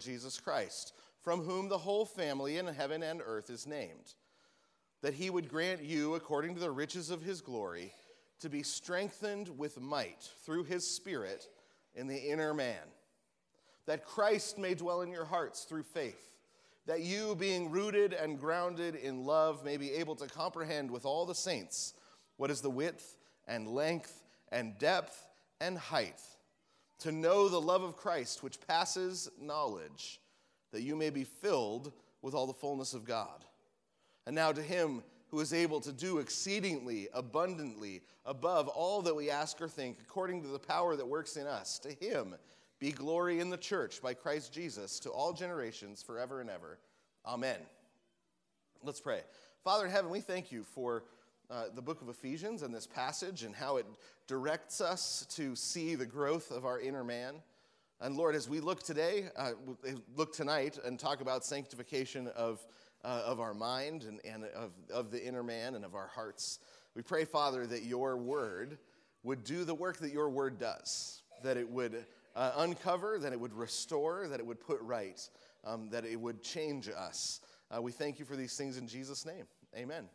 Jesus Christ, from whom the whole family in heaven and earth is named, that he would grant you, according to the riches of his glory, to be strengthened with might through his Spirit in the inner man, that Christ may dwell in your hearts through faith that you, being rooted and grounded in love, may be able to comprehend with all the saints what is the width and length and depth and height, to know the love of Christ which passes knowledge, that you may be filled with all the fullness of God. And now to him who is able to do exceedingly abundantly above all that we ask or think, according to the power that works in us, to him be glory in the church by Christ Jesus to all generations forever and ever. Amen. Let's pray. Father in heaven, we thank you for uh, the book of Ephesians and this passage and how it directs us to see the growth of our inner man. And Lord, as we look today, uh, look tonight and talk about sanctification of, uh, of our mind and, and of, of the inner man and of our hearts, we pray, Father, that your word would do the work that your word does, that it would uh, uncover, that it would restore, that it would put right, um, that it would change us. Uh, we thank you for these things in Jesus' name. Amen.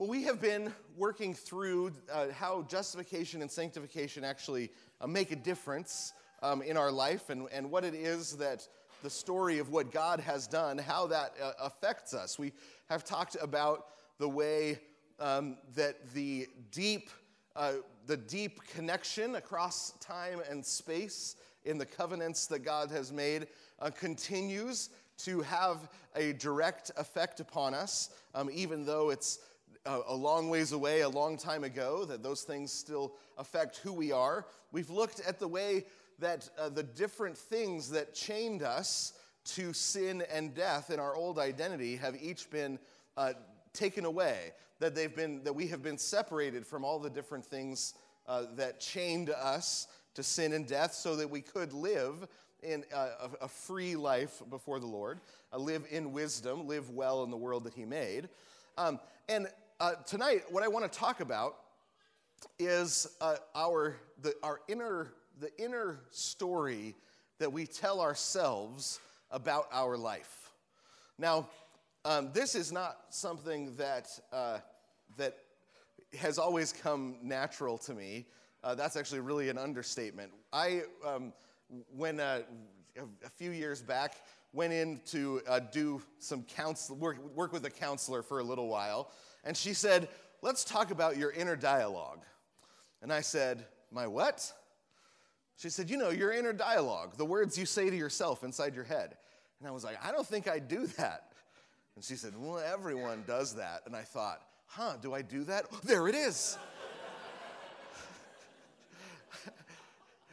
Well, we have been working through uh, how justification and sanctification actually uh, make a difference um, in our life and, and what it is that the story of what God has done, how that uh, affects us. We have talked about the way um, that the deep uh, the deep connection across time and space in the covenants that God has made uh, continues to have a direct effect upon us, um, even though it's a, uh, a long ways away, a long time ago, that those things still affect who we are. We've looked at the way that uh, the different things that chained us to sin and death in our old identity have each been uh, taken away that they've been that we have been separated from all the different things uh, that chained us to sin and death so that we could live in a, a free life before the lord uh, live in wisdom live well in the world that he made um, and uh, tonight what i want to talk about is uh, our the, our inner the inner story that we tell ourselves about our life now um, this is not something that, uh, that has always come natural to me. Uh, that's actually really an understatement. I, um, when uh, a few years back, went in to uh, do some counsel, work, work with a counselor for a little while, and she said, Let's talk about your inner dialogue. And I said, My what? She said, You know, your inner dialogue, the words you say to yourself inside your head. And I was like, I don't think I do that. And she said, Well, everyone does that. And I thought, Huh, do I do that? There it is.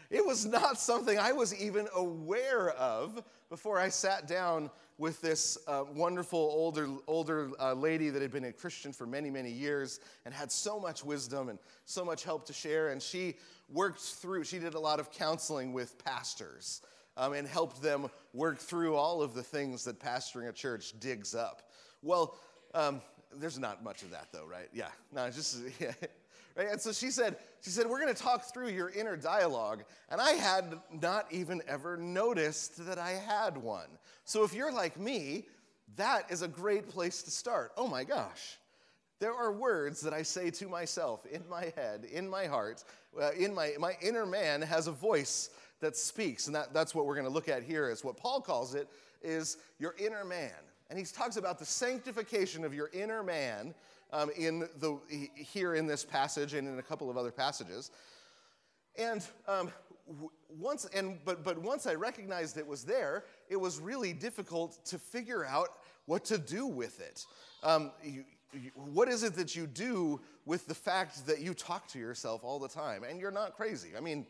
it was not something I was even aware of before I sat down with this uh, wonderful older, older uh, lady that had been a Christian for many, many years and had so much wisdom and so much help to share. And she worked through, she did a lot of counseling with pastors um, and helped them work through all of the things that pastoring a church digs up. Well, um, there's not much of that though, right? Yeah, no, just yeah. Right? And so she said, she said, we're going to talk through your inner dialogue. And I had not even ever noticed that I had one. So if you're like me, that is a great place to start. Oh my gosh. There are words that I say to myself in my head, in my heart, uh, in my, my inner man has a voice that speaks. And that, that's what we're going to look at here is what Paul calls it is your inner man. And he talks about the sanctification of your inner man um, in the, here in this passage and in a couple of other passages. And um, once, and, but, but once I recognized it was there, it was really difficult to figure out what to do with it. Um, you, you, what is it that you do with the fact that you talk to yourself all the time and you're not crazy? I mean,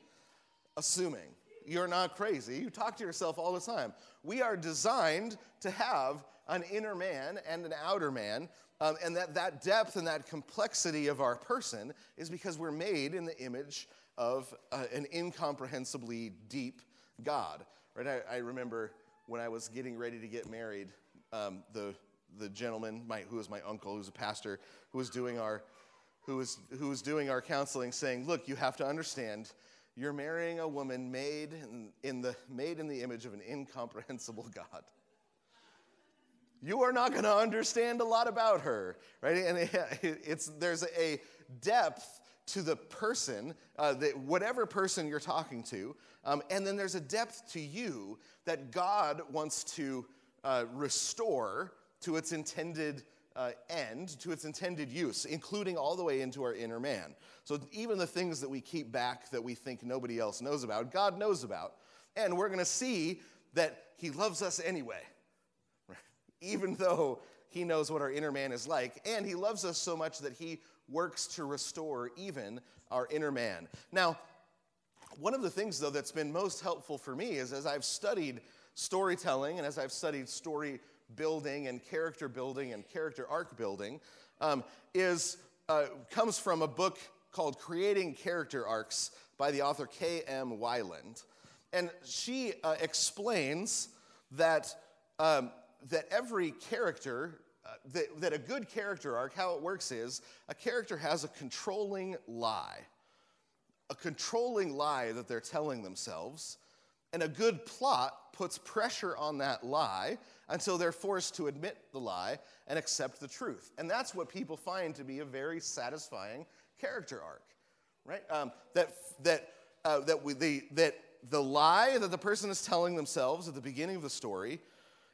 assuming you're not crazy. You talk to yourself all the time. We are designed to have an inner man and an outer man, um, and that, that depth and that complexity of our person is because we're made in the image of uh, an incomprehensibly deep God. Right? I, I, remember when I was getting ready to get married, um, the, the gentleman my, who was my uncle, who was a pastor, who was doing our who was, who was doing our counseling, saying, Look, you have to understand you're marrying a woman made in, in the, made in the image of an incomprehensible God. You are not going to understand a lot about her, right? And it's, there's a depth to the person, uh, that whatever person you're talking to, um, and then there's a depth to you that God wants to uh, restore to its intended uh, end, to its intended use, including all the way into our inner man. So even the things that we keep back that we think nobody else knows about, God knows about. And we're going to see that He loves us anyway? Even though He knows what our inner man is like. And He loves us so much that He works to restore even our inner man. Now, one of the things, though, that's been most helpful for me is as I've studied storytelling and as I've studied story building and character building and character arc building, um, is uh, comes from a book called Creating Character Arcs by the author K.M. Weiland. And she uh, explains that, um, that every character, uh, that, that a good character arc, how it works is a character has a controlling lie a controlling lie that they're telling themselves, and a good plot puts pressure on that lie until they're forced to admit the lie and accept the truth. And that's what people find to be a very satisfying character arc, right? Um, that that uh, that we, the that the lie that the person is telling themselves at the beginning of the story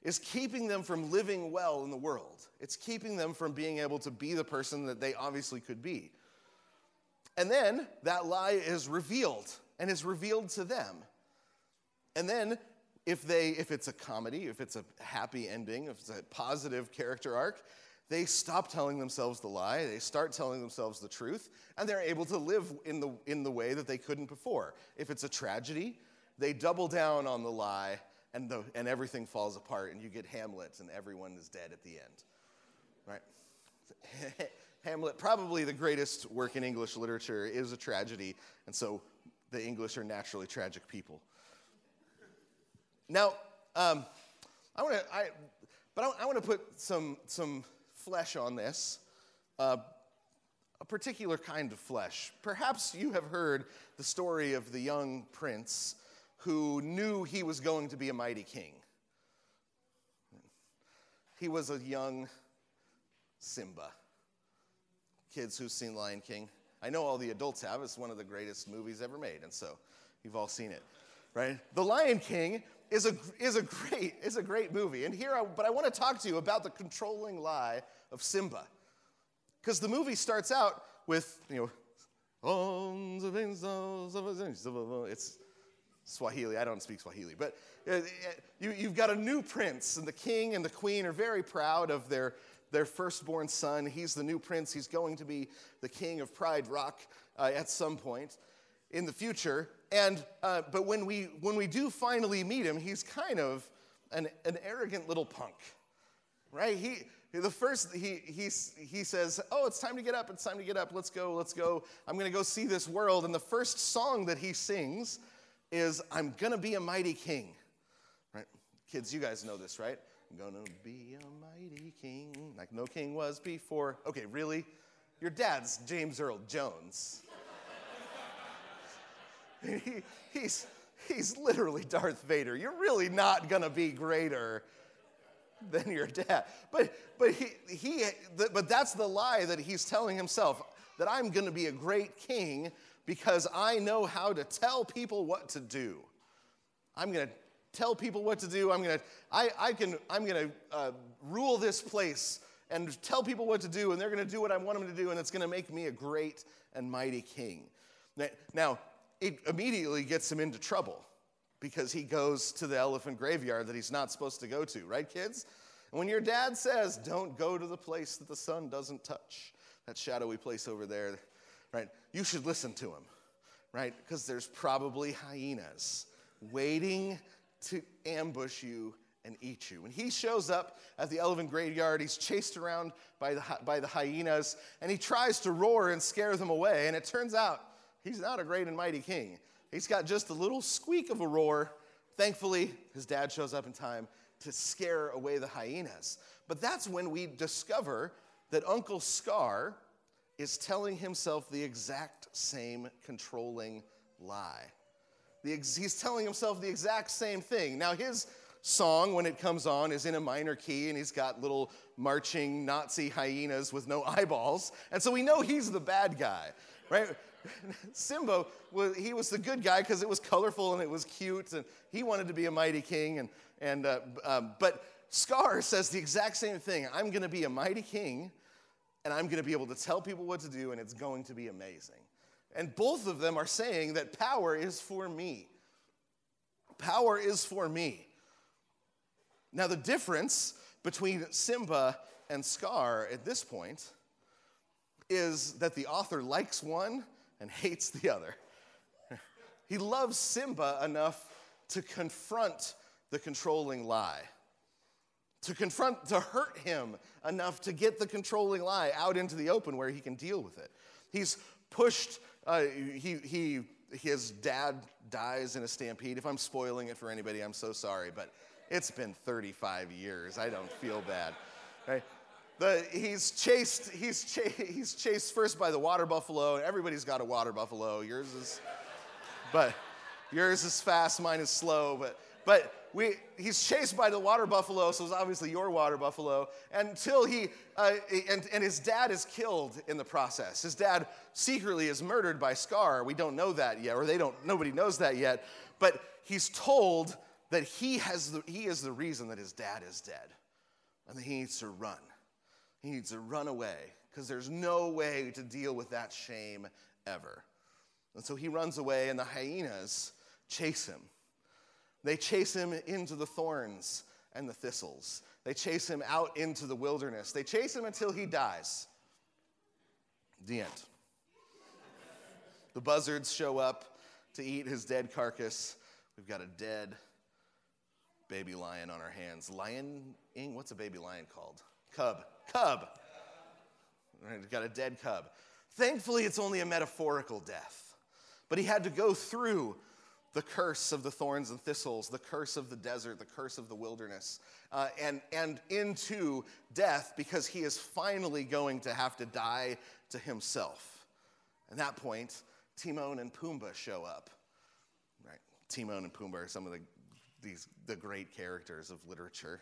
is keeping them from living well in the world. It's keeping them from being able to be the person that they obviously could be. And then that lie is revealed and is revealed to them. And then if they if it's a comedy, if it's a happy ending, if it's a positive character arc, they stop telling themselves the lie, they start telling themselves the truth, and they're able to live in the in the way that they couldn't before. If it's a tragedy, they double down on the lie and the, and everything falls apart and you get Hamlet and everyone is dead at the end. Right? Hamlet, probably the greatest work in English literature, is a tragedy, and so the English are naturally tragic people. Now, um, I want to, I, but I, I want to put some some flesh on this, uh, a particular kind of flesh. Perhaps you have heard the story of the young prince who knew he was going to be a mighty king. He was a young Simba kids who've seen Lion King. I know all the adults have. It's one of the greatest movies ever made, and so you've all seen it, right? The Lion King is a, is a, great, is a great movie. And here, I, but I want to talk to you about the controlling lie of Simba. Because the movie starts out with, you know, it's Swahili. I don't speak Swahili. But uh, you, you've got a new prince, and the king and the queen are very proud of their their firstborn son. He's the new prince. He's going to be the king of Pride Rock uh, at some point in the future. And, uh, but when we, when we do finally meet him, he's kind of an, an arrogant little punk, right? He, the first, he, he, he says, Oh, it's time to get up. It's time to get up. Let's go. Let's go. I'm going to go see this world. And the first song that he sings is, I'm going to be a mighty king. Right? Kids, you guys know this, right? I'm Gonna be a mighty king, like no king was before. Okay, really? Your dad's James Earl Jones. he, he's, he's literally Darth Vader. You're really not gonna be greater than your dad. But, but, he, he, but that's the lie that he's telling himself that I'm gonna be a great king because I know how to tell people what to do. I'm gonna tell people what to do. I'm gonna, I, I can, I'm gonna uh, rule this place and tell people what to do, and they're gonna do what I want them to do, and it's gonna make me a great and mighty king. Now, it immediately gets him into trouble because he goes to the elephant graveyard that he's not supposed to go to, right, kids? And when your dad says, don't go to the place that the sun doesn't touch, that shadowy place over there, right, you should listen to him, right? Because there's probably hyenas waiting to ambush you and eat you. When he shows up at the elephant graveyard, he's chased around by the, by the hyenas, and he tries to roar and scare them away. And it turns out he's not a great and mighty king. He's got just a little squeak of a roar. Thankfully, his dad shows up in time to scare away the hyenas. But that's when we discover that Uncle Scar is telling himself the exact same controlling lie. Ex- he's telling himself the exact same thing. Now, his song, when it comes on, is in a minor key, and he's got little marching Nazi hyenas with no eyeballs. And so we know he's the bad guy, right? Simba, he was the good guy because it was colorful and it was cute, and he wanted to be a mighty king. And, and, uh, um, but Scar says the exact same thing I'm going to be a mighty king, and I'm going to be able to tell people what to do, and it's going to be amazing. And both of them are saying that power is for me. Power is for me. Now, the difference between Simba and Scar at this point is that the author likes one and hates the other. he loves Simba enough to confront the controlling lie, to confront, to hurt him enough to get the controlling lie out into the open where he can deal with it. He's pushed, uh, he, he, his dad dies in a stampede. If I'm spoiling it for anybody, I'm so sorry, but it's been 35 years. I don't feel bad. Right? The, he's chased. He's, cha- he's chased first by the water buffalo. Everybody's got a water buffalo. Yours is, but yours is fast. Mine is slow. But but we, he's chased by the water buffalo, so it's obviously your water buffalo, until he, uh, and, and his dad is killed in the process. His dad secretly is murdered by Scar. We don't know that yet, or they don't, nobody knows that yet, but he's told that he, has the, he is the reason that his dad is dead, and that he needs to run. He needs to run away because there's no way to deal with that shame ever. And so he runs away, and the hyenas chase him. They chase him into the thorns and the thistles. They chase him out into the wilderness. They chase him until he dies. The end. the buzzards show up to eat his dead carcass. We've got a dead baby lion on our hands. Lion, what's a baby lion called? Cub. Cub. He's got a dead cub. Thankfully, it's only a metaphorical death. But he had to go through the curse of the thorns and thistles, the curse of the desert, the curse of the wilderness, uh, and, and into death because he is finally going to have to die to himself. At that point, Timon and Pumbaa show up. Right? Timon and Pumbaa are some of the, these, the great characters of literature.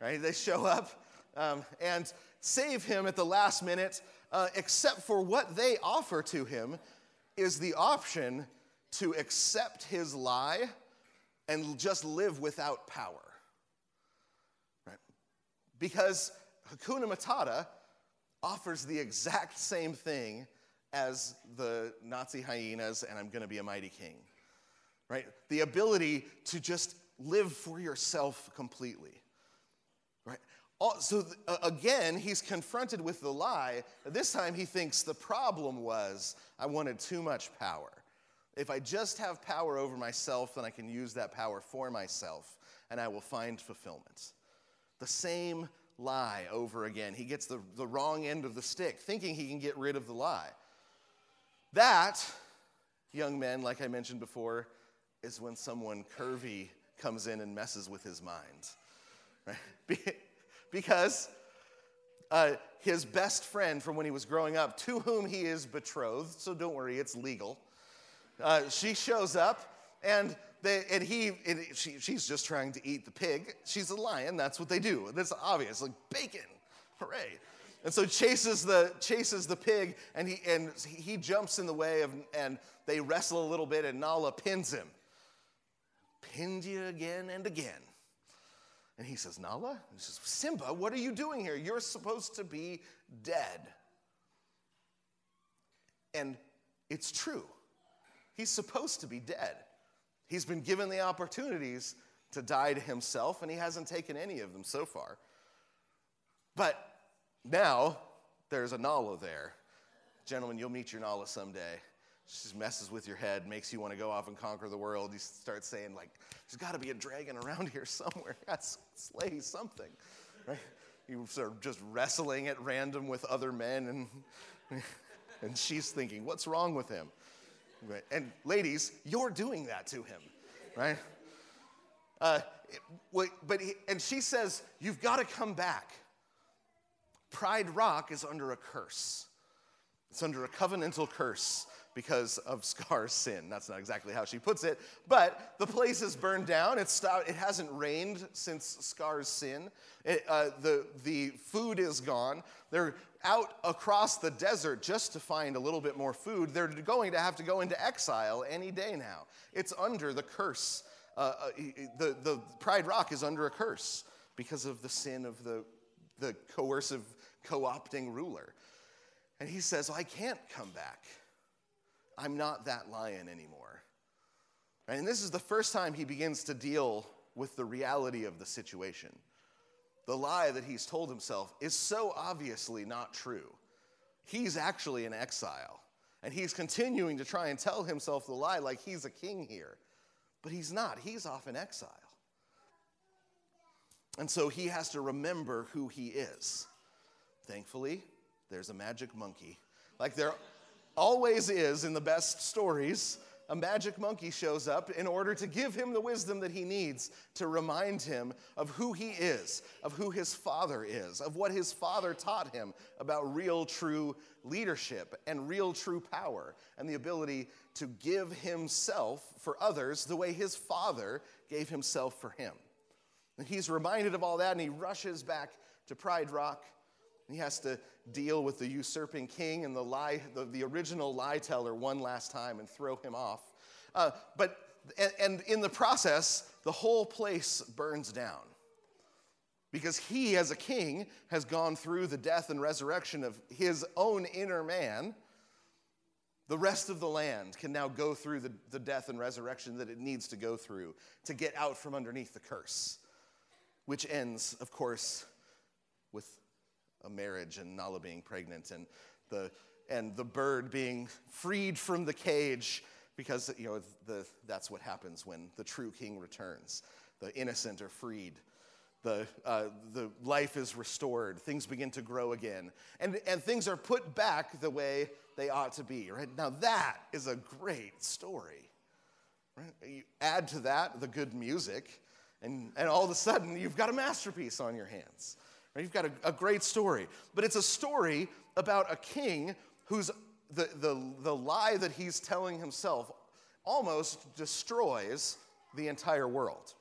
Right? They show up um, and save him at the last minute, uh, except for what they offer to him is the option to accept his lie and just live without power. Right? Because Hakuna Matata offers the exact same thing as the Nazi hyenas and I'm going to be a mighty king. Right? The ability to just live for yourself completely. Right? So again, he's confronted with the lie. This time he thinks the problem was I wanted too much power. If I just have power over myself, then I can use that power for myself and I will find fulfillment. The same lie over again. He gets the, the wrong end of the stick, thinking he can get rid of the lie. That, young men, like I mentioned before, is when someone curvy comes in and messes with his mind. Right? because uh, his best friend from when he was growing up, to whom he is betrothed, so don't worry, it's legal uh, she shows up and they, and he, and she, she's just trying to eat the pig. She's a lion. That's what they do. That's obvious. Like bacon, hooray! And so chases the chases the pig, and he and he jumps in the way of, and they wrestle a little bit, and Nala pins him. Pinned you again and again. And he says, Nala, he says, Simba, what are you doing here? You're supposed to be dead. And it's true. He's supposed to be dead. He's been given the opportunities to die to himself, and he hasn't taken any of them so far. But now there's a Nala there. Gentlemen, you'll meet your Nala someday. She messes with your head, makes you want to go off and conquer the world. You start saying, like, there's got to be a dragon around here somewhere. That's slay something, right? You start just wrestling at random with other men, and, and she's thinking, what's wrong with him? Right? And ladies, you're doing that to him, right? Uh, but he, and she says, You've got to come back. Pride Rock is under a curse. It's under a covenantal curse because of Scar's sin. That's not exactly how she puts it, but the place is burned down. It's stopped, it hasn't rained since Scar's sin. It, uh, the, the food is gone. They're out across the desert just to find a little bit more food. They're going to have to go into exile any day now. It's under the curse. Uh, uh, the, the Pride Rock is under a curse because of the sin of the, the coercive, co opting ruler. And he says, I can't come back. I'm not that lion anymore. And this is the first time he begins to deal with the reality of the situation. The lie that he's told himself is so obviously not true. He's actually in exile, and he's continuing to try and tell himself the lie like he's a king here. But he's not, he's off in exile. And so he has to remember who he is. Thankfully, there's a magic monkey. Like there always is in the best stories, a magic monkey shows up in order to give him the wisdom that he needs to remind him of who he is, of who his father is, of what his father taught him about real, true leadership and real, true power, and the ability to give himself for others the way his father gave himself for him. And he's reminded of all that, and he rushes back to Pride Rock he has to deal with the usurping king and the, lie, the, the original lie teller one last time and throw him off. Uh, but, and, and in the process, the whole place burns down. Because he, as a king, has gone through the death and resurrection of his own inner man. The rest of the land can now go through the, the death and resurrection that it needs to go through to get out from underneath the curse, which ends, of course, with a marriage and Nala being pregnant and the, and the bird being freed from the cage because you know, the, that's what happens when the true king returns. The innocent are freed. The, uh, the life is restored. Things begin to grow again. And, and things are put back the way they ought to be, right? Now, that is a great story. Right? You add to that the good music, and, and all of a sudden, you've got a masterpiece on your hands. You've got a, a great story, but it's a story about a king who's the, the, the lie that he's telling himself almost destroys the entire world.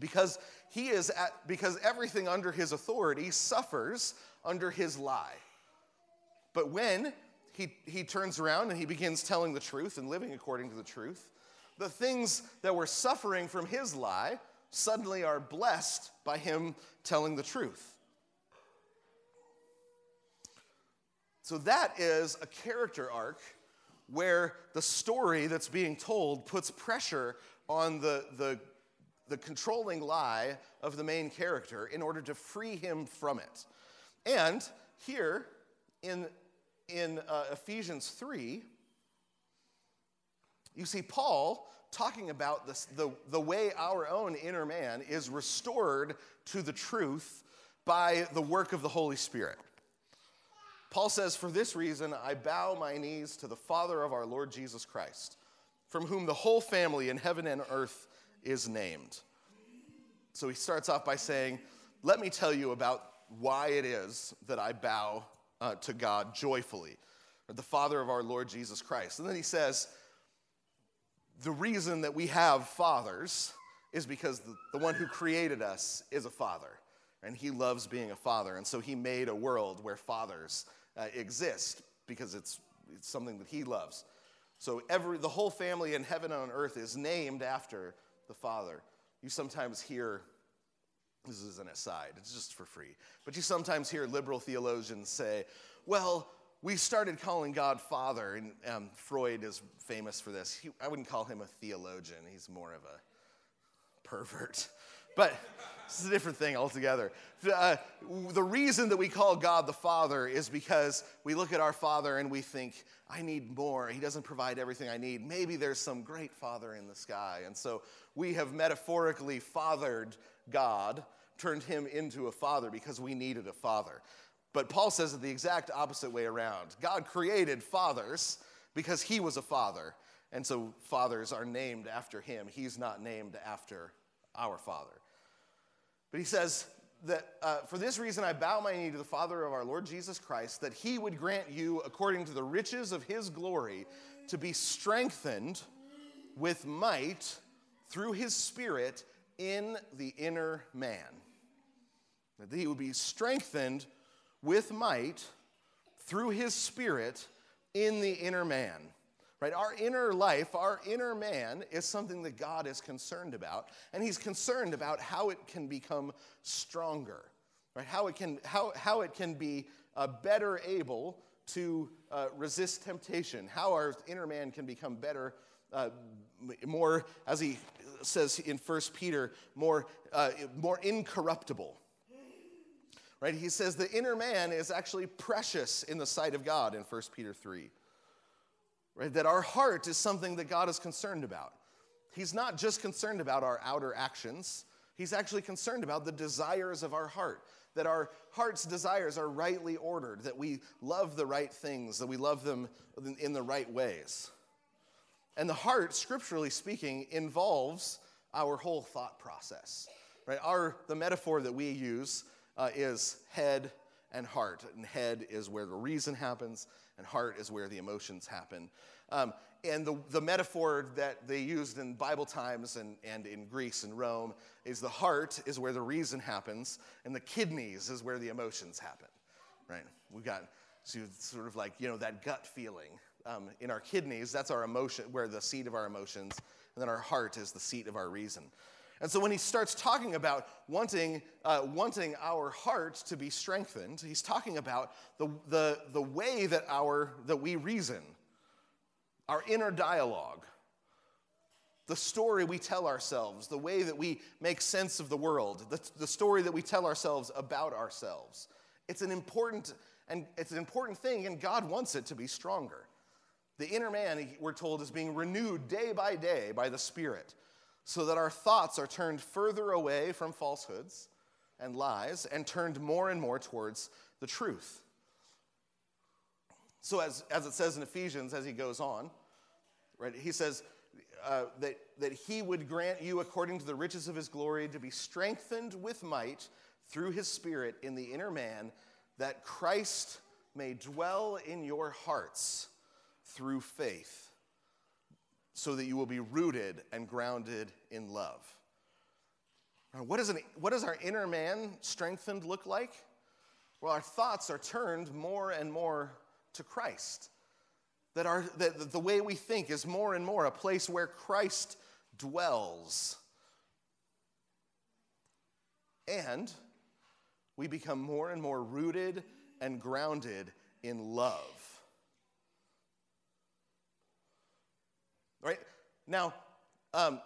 Because he is at, because everything under his authority suffers under his lie. But when he, he turns around and he begins telling the truth and living according to the truth the things that were suffering from his lie suddenly are blessed by him telling the truth So that is a character arc where the story that's being told puts pressure on the, the, the controlling lie of the main character in order to free him from it. And here in, in uh, Ephesians 3, you see Paul talking about this, the, the way our own inner man is restored to the truth by the work of the Holy Spirit. Paul says, For this reason, I bow my knees to the Father of our Lord Jesus Christ, from whom the whole family in heaven and earth is named. So he starts off by saying, Let me tell you about why it is that I bow uh, to God joyfully, the Father of our Lord Jesus Christ. And then he says, The reason that we have fathers is because the, the one who created us is a father and he loves being a father. And so he made a world where fathers uh, exist because it's, it's something that he loves. So every, the whole family in heaven and on earth is named after the Father. You sometimes hear, this is an aside, it's just for free, but you sometimes hear liberal theologians say, well, we started calling God Father, and um, Freud is famous for this. He, I wouldn't call him a theologian, he's more of a pervert. But this is a different thing altogether. Uh, the reason that we call God the Father is because we look at our Father and we think, I need more. He doesn't provide everything I need. Maybe there's some great Father in the sky. And so we have metaphorically fathered God, turned him into a father because we needed a father. But Paul says it the exact opposite way around. God created fathers because he was a father. And so fathers are named after him. He's not named after our Father. But he says, that uh, for this reason I bow my knee to the Father of our Lord Jesus Christ, that he would grant you, according to the riches of his glory, to be strengthened with might through his Spirit in the inner man. That he would be strengthened with might through his Spirit in the inner man. Right? Our inner life, our inner man is something that God is concerned about, and He's concerned about how it can become stronger, right? How it can, how, how it can be uh, better able to uh, resist temptation, how our inner man can become better, uh, more, as he says in 1 Peter, more, uh, more incorruptible. Right? He says the inner man is actually precious in the sight of God in 1 Peter 3 right? That our heart is something that God is concerned about. He's not just concerned about our outer actions, He's actually concerned about the desires of our heart. That our heart's desires are rightly ordered, that we love the right things, that we love them in the right ways. And the heart, scripturally speaking, involves our whole thought process. Right? Our, the metaphor that we use uh, is head and heart. And head is where the reason happens, and heart is where the emotions happen. Um, and the, the metaphor that they used in Bible times and, and in Greece and Rome is the heart is where the reason happens, and the kidneys is where the emotions happen, right? We've got so sort of like, you know, that gut feeling. Um, in our kidneys, that's our emotion, where the seat of our emotions, and then our heart is the seat of our reason. And so when he starts talking about wanting, uh, wanting our heart to be strengthened, he's talking about the, the, the way that, our, that we reason, our inner dialogue, the story we tell ourselves, the way that we make sense of the world, the, the story that we tell ourselves about ourselves. It's an important and it's an important thing, and God wants it to be stronger. The inner man, we're told, is being renewed day by day by the Spirit so that our thoughts are turned further away from falsehoods and lies and turned more and more towards the truth. So, as, as it says in Ephesians, as he goes on, right, he says uh, that, that he would grant you, according to the riches of his glory, to be strengthened with might through his Spirit in the inner man, that Christ may dwell in your hearts through faith so that you will be rooted and grounded in love. What, is an, what does our inner man strengthened look like? Well, our thoughts are turned more and more to Christ. That, our, that the way we think is more and more a place where Christ dwells. And we become more and more rooted and grounded in love. Right? Now, um,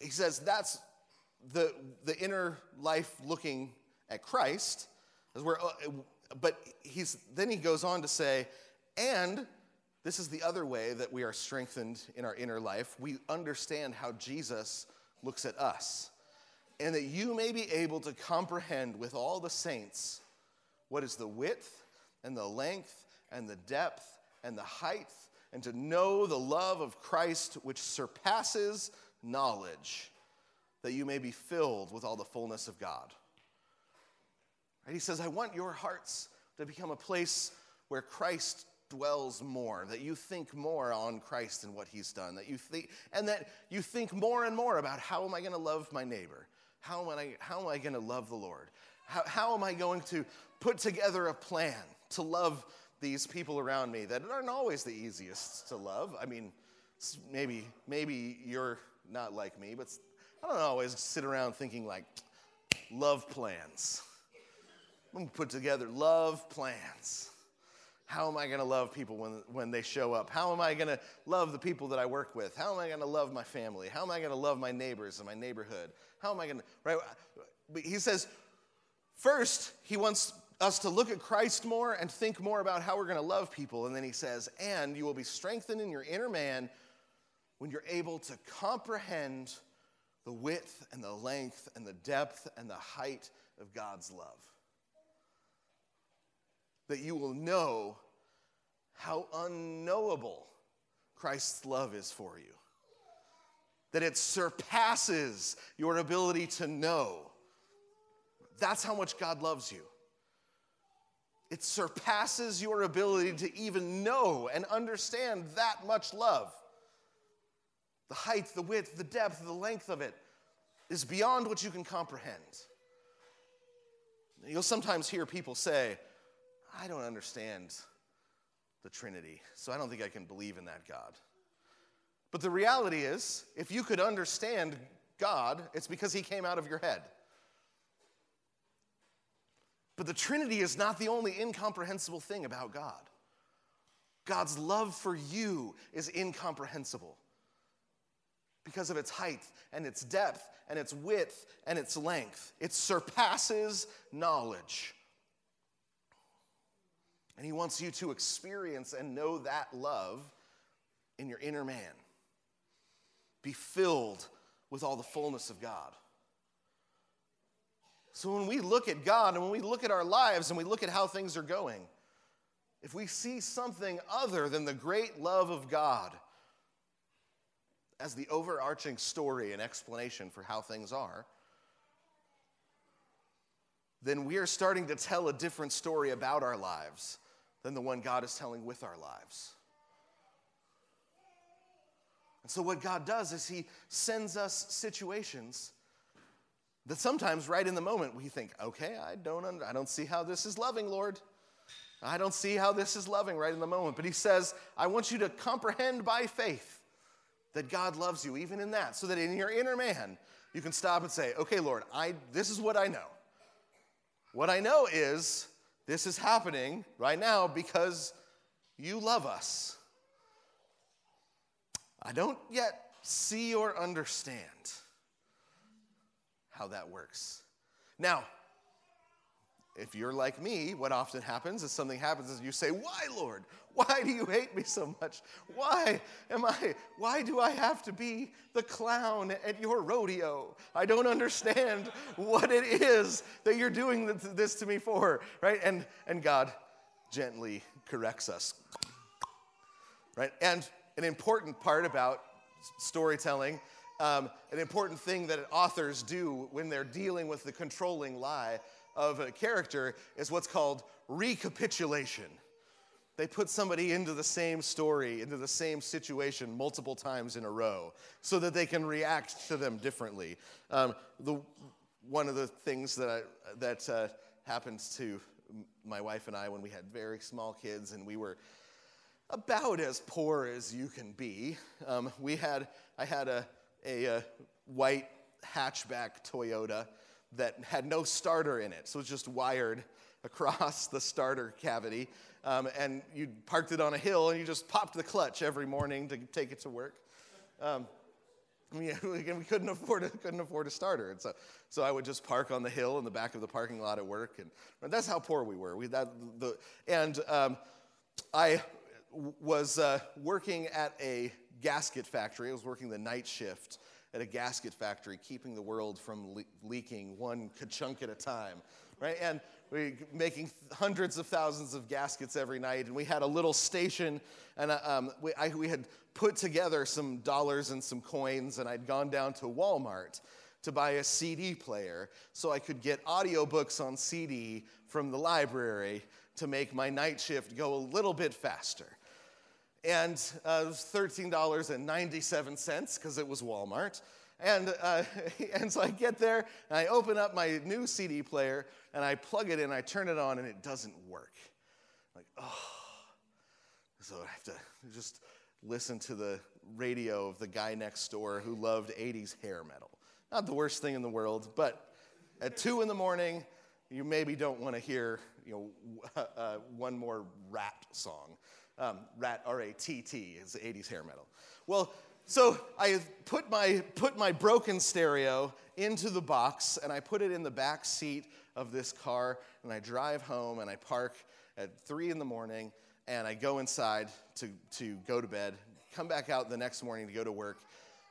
he says that's the, the inner life looking at Christ. As we're, uh, but he's, then he goes on to say, and this is the other way that we are strengthened in our inner life. We understand how Jesus looks at us. And that you may be able to comprehend with all the saints what is the width and the length and the depth and the height and to know the love of Christ which surpasses knowledge, that you may be filled with all the fullness of God. He says, I want your hearts to become a place where Christ dwells more, that you think more on Christ and what he's done, that you think, and that you think more and more about how am I going to love my neighbor? How am I, I going to love the Lord? How, how am I going to put together a plan to love these people around me that aren't always the easiest to love. I mean, maybe maybe you're not like me, but I don't always sit around thinking like love plans. I'm gonna put together love plans. How am I to love people when, when they show up? How am I to love the people that I work with? How am I to love my family? How am I to love my neighbors and my neighborhood? How am I to, right? He says, first, he wants us to look at Christ more and think more about how we're going to love people. And then he says, and you will be strengthened in your inner man when you're able to comprehend the width and the length and the depth and the height of God's love. That you will know how unknowable Christ's love is for you. That it surpasses your ability to know That's how much God loves you. It surpasses your ability to even know and understand that much love. The height, the width, the depth, the length of it is beyond what you can comprehend. You'll sometimes hear people say, I don't understand the Trinity, so I don't think I can believe in that God. But the reality is, if you could understand God, it's because He came out of your head. But the Trinity is not the only incomprehensible thing about God. God's love for you is incomprehensible because of its height and its depth and its width and its length. It surpasses knowledge. And He wants you to experience and know that love in your inner man. Be filled with all the fullness of God. So when we look at God and when we look at our lives and we look at how things are going, if we see something other than the great love of God as the overarching story and explanation for how things are, then we are starting to tell a different story about our lives than the one God is telling with our lives. And so, what God does is He sends us situations that sometimes, right in the moment, we think, okay, I don't, under, I don't see how this is loving, Lord. I don't see how this is loving right in the moment. But He says, I want you to comprehend by faith that God loves you, even in that, so that in your inner man, you can stop and say, okay, Lord, I, this is what I know. What I know is this is happening right now because you love us. I don't yet see or understand how that works. Now, if you're like me, what often happens is something happens is you say, Why, Lord? Why do you hate me so much? Why am I, why do I have to be the clown at your rodeo? I don't understand what it is that you're doing this to me for, right? And, and God gently corrects us, right? And an important part about storytelling um, an important thing that authors do when they're dealing with the controlling lie of a character is what's called recapitulation. They put somebody into the same story, into the same situation multiple times in a row so that they can react to them differently. Um, the, one of the things that, I, that uh, happened to my wife and I when we had very small kids and we were about as poor as you can be, um, we had, I had a, a, a white hatchback Toyota that had no starter in it. So it was just wired across the starter cavity. Um, and you parked it on a hill and you just popped the clutch every morning to take it to work. Um, we couldn't afford, a, couldn't afford a starter. And so, so I would just park on the hill in the back of the parking lot at work. And, and that's how poor we were. We, that, the, and um, I was uh, working at a gasket factory. I was working the night shift at a gasket factory, keeping the world from le- leaking one chunk at a time, right? And we making hundreds of thousands of gaskets every night, and we had a little station, and uh, um, we, I, we had put together some dollars and some coins, and I'd gone down to Walmart to buy a CD player so I could get audiobooks on CD from the library to make my night shift go a little bit faster and uh, it was $13.97 because it was Walmart. And, uh, and so I get there and I open up my new CD player and I plug it in, I turn it on, and it doesn't work. Like, oh. So I have to just listen to the radio of the guy next door who loved 80s hair metal. Not the worst thing in the world, but at 2 in the morning, you maybe don't want to hear you know, uh, one more rap song. Um, Ratt, R A T T, is 80s hair metal. Well, so I put my, put my broken stereo into the box and I put it in the back seat of this car and I drive home and I park at 3 in the morning and I go inside to, to go to bed, come back out the next morning to go to work.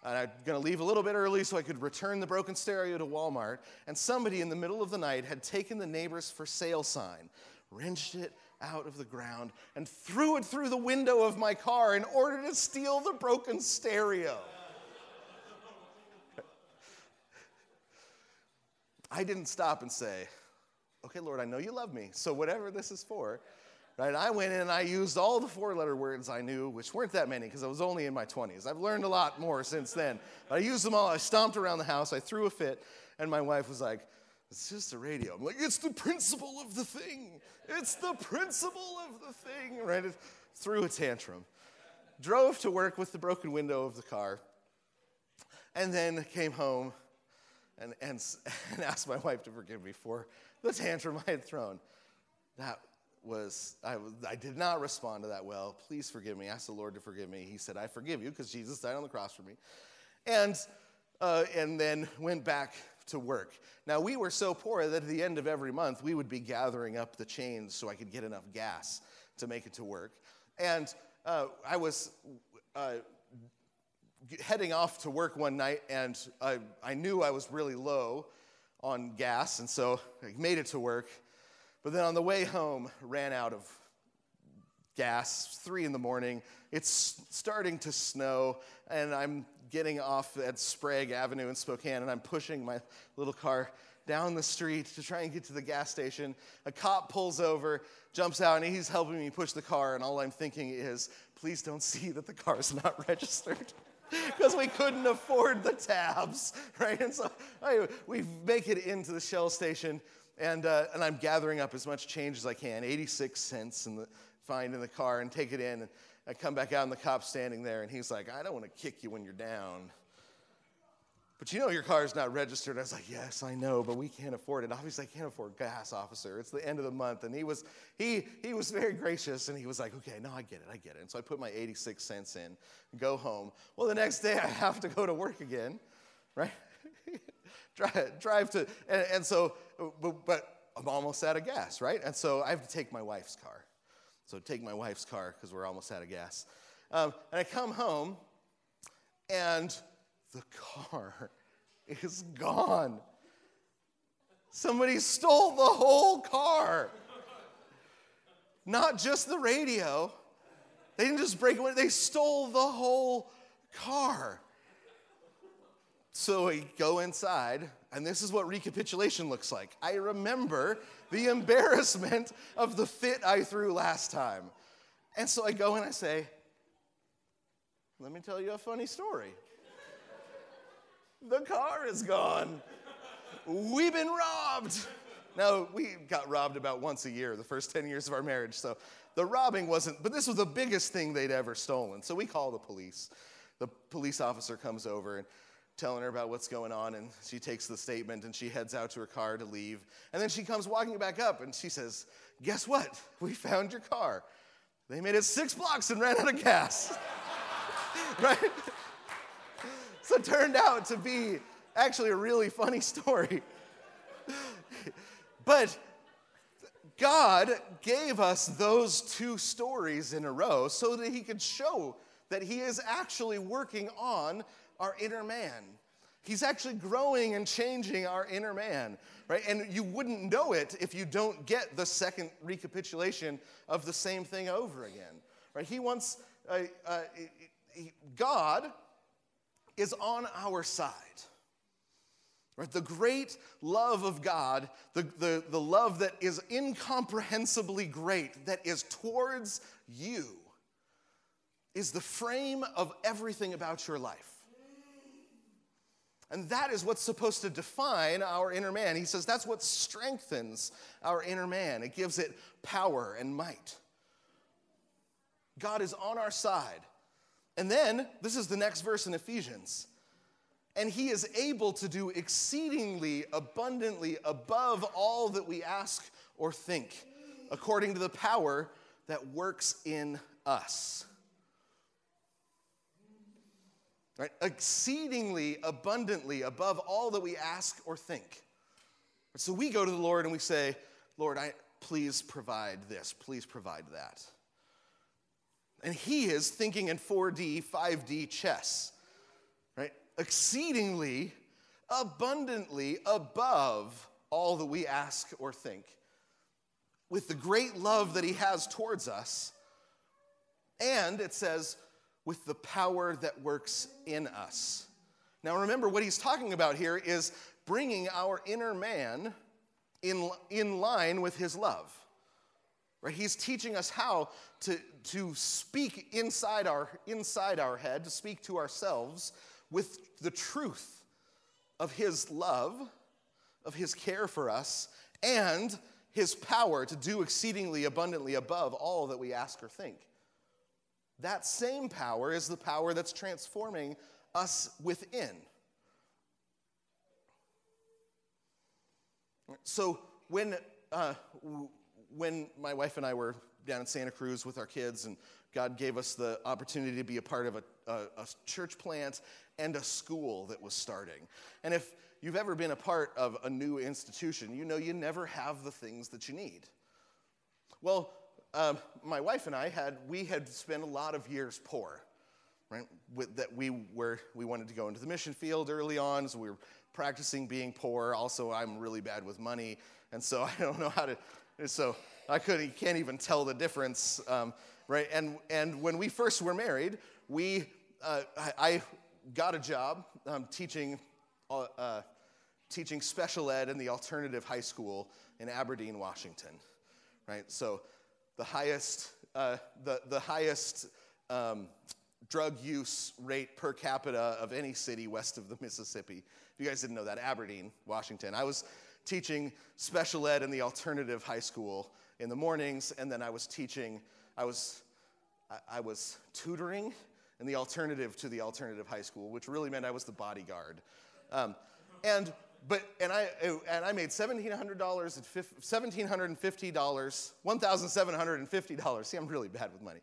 And I'm going to leave a little bit early so I could return the broken stereo to Walmart. And somebody in the middle of the night had taken the neighbor's for sale sign, wrenched it out of the ground and threw it through the window of my car in order to steal the broken stereo. I didn't stop and say, okay, Lord, I know you love me, so whatever this is for, right? I went in and I used all the four letter words I knew, which weren't that many because I was only in my 20s. I've learned a lot more since then. But I used them all. I stomped around the house, I threw a fit, and my wife was like, it's just a radio. I'm like, it's the principle of the thing. It's the principle of the thing, right? It threw a tantrum. Drove to work with the broken window of the car, and then came home and, and, and asked my wife to forgive me for the tantrum I had thrown. That was, I, I did not respond to that well. Please forgive me. Ask the Lord to forgive me. He said, I forgive you because Jesus died on the cross for me. And, uh, and then went back to work. Now, we were so poor that at the end of every month, we would be gathering up the change so I could get enough gas to make it to work. And uh, I was uh, heading off to work one night, and I, I knew I was really low on gas, and so I made it to work. But then on the way home, ran out of gas, three in the morning. It's starting to snow, and I'm getting off at Sprague Avenue in Spokane, and I'm pushing my little car down the street to try and get to the gas station. A cop pulls over, jumps out, and he's helping me push the car, and all I'm thinking is, please don't see that the car's not registered. Because we couldn't afford the tabs, right? And so I, we make it into the Shell station, and, uh, and I'm gathering up as much change as I can 86 cents in the, find in the car, and take it in. And I come back out, and the cop's standing there, and he's like, I don't want to kick you when you're down. But you know your car's not registered. I was like, yes, I know, but we can't afford it. Obviously, I can't afford gas, officer. It's the end of the month. And he was, he, he was very gracious, and he was like, okay, no, I get it, I get it. And so I put my 86 cents in, go home. Well, the next day I have to go to work again, right? drive, drive to, and, and so, but, but I'm almost out of gas, right? And so I have to take my wife's car. So take my wife's car because we're almost out of gas. Um, and I come home, and the car is gone. Somebody stole the whole car. Not just the radio. They didn't just break it, they stole the whole car. So we go inside, and this is what recapitulation looks like. I remember the embarrassment of the fit I threw last time. And so I go and I say, Let me tell you a funny story. The car is gone. We've been robbed. Now, we got robbed about once a year the first 10 years of our marriage, so the robbing wasn't, but this was the biggest thing they'd ever stolen. So we call the police. The police officer comes over and telling her about what's going on, and she takes the statement and she heads out to her car to leave. And then she comes walking back up and she says, Guess what? We found your car. They made it six blocks and ran out of gas. right? So it turned out to be actually a really funny story. but God gave us those two stories in a row so that He could show that He is actually working on our inner man. He's actually growing and changing our inner man, right? And you wouldn't know it if you don't get the second recapitulation of the same thing over again, right? He wants, uh, uh, God is on our side. Right? The great love of God, the, the, the love that is incomprehensibly great, that is towards you, is the frame of everything about your life. And that is what's supposed to define our inner man. He says that's what strengthens our inner man, it gives it power and might. God is on our side. And then, this is the next verse in Ephesians. And he is able to do exceedingly abundantly above all that we ask or think, according to the power that works in us. Right? Exceedingly abundantly above all that we ask or think. So we go to the Lord and we say, Lord, I, please provide this, please provide that. And he is thinking in 4D, 5D chess, right? Exceedingly, abundantly above all that we ask or think. With the great love that he has towards us. And it says, with the power that works in us. Now, remember, what he's talking about here is bringing our inner man in, in line with his love. Right? He's teaching us how to, to speak inside our, inside our head, to speak to ourselves with the truth of his love, of his care for us, and his power to do exceedingly abundantly above all that we ask or think. That same power is the power that's transforming us within. So when, uh, when my wife and I were down in Santa Cruz with our kids, and God gave us the opportunity to be a part of a, a, a church plant and a school that was starting. And if you've ever been a part of a new institution, you know you never have the things that you need. Well, um, my wife and I had we had spent a lot of years poor, right? With, that we were we wanted to go into the mission field early on, so we were practicing being poor. Also, I'm really bad with money, and so I don't know how to. So I couldn't can't even tell the difference, um, right? And and when we first were married, we uh, I, I, got a job um, teaching. Uh, uh, teaching special ed in the alternative high school in Aberdeen, Washington, right? So the highest, uh, the, the highest um, drug use rate per capita of any city west of the Mississippi. If you guys didn't know that, Aberdeen, Washington. I was teaching special ed in the alternative high school in the mornings, and then I was teaching, I was, I, I was tutoring in the alternative to the alternative high school, which really meant I was the bodyguard. Um, and but and I oh, and I made seventeen hundred dollars at seventeen hundred and fifty dollars, one thousand seven hundred and fifty dollars. See, I'm really bad with money.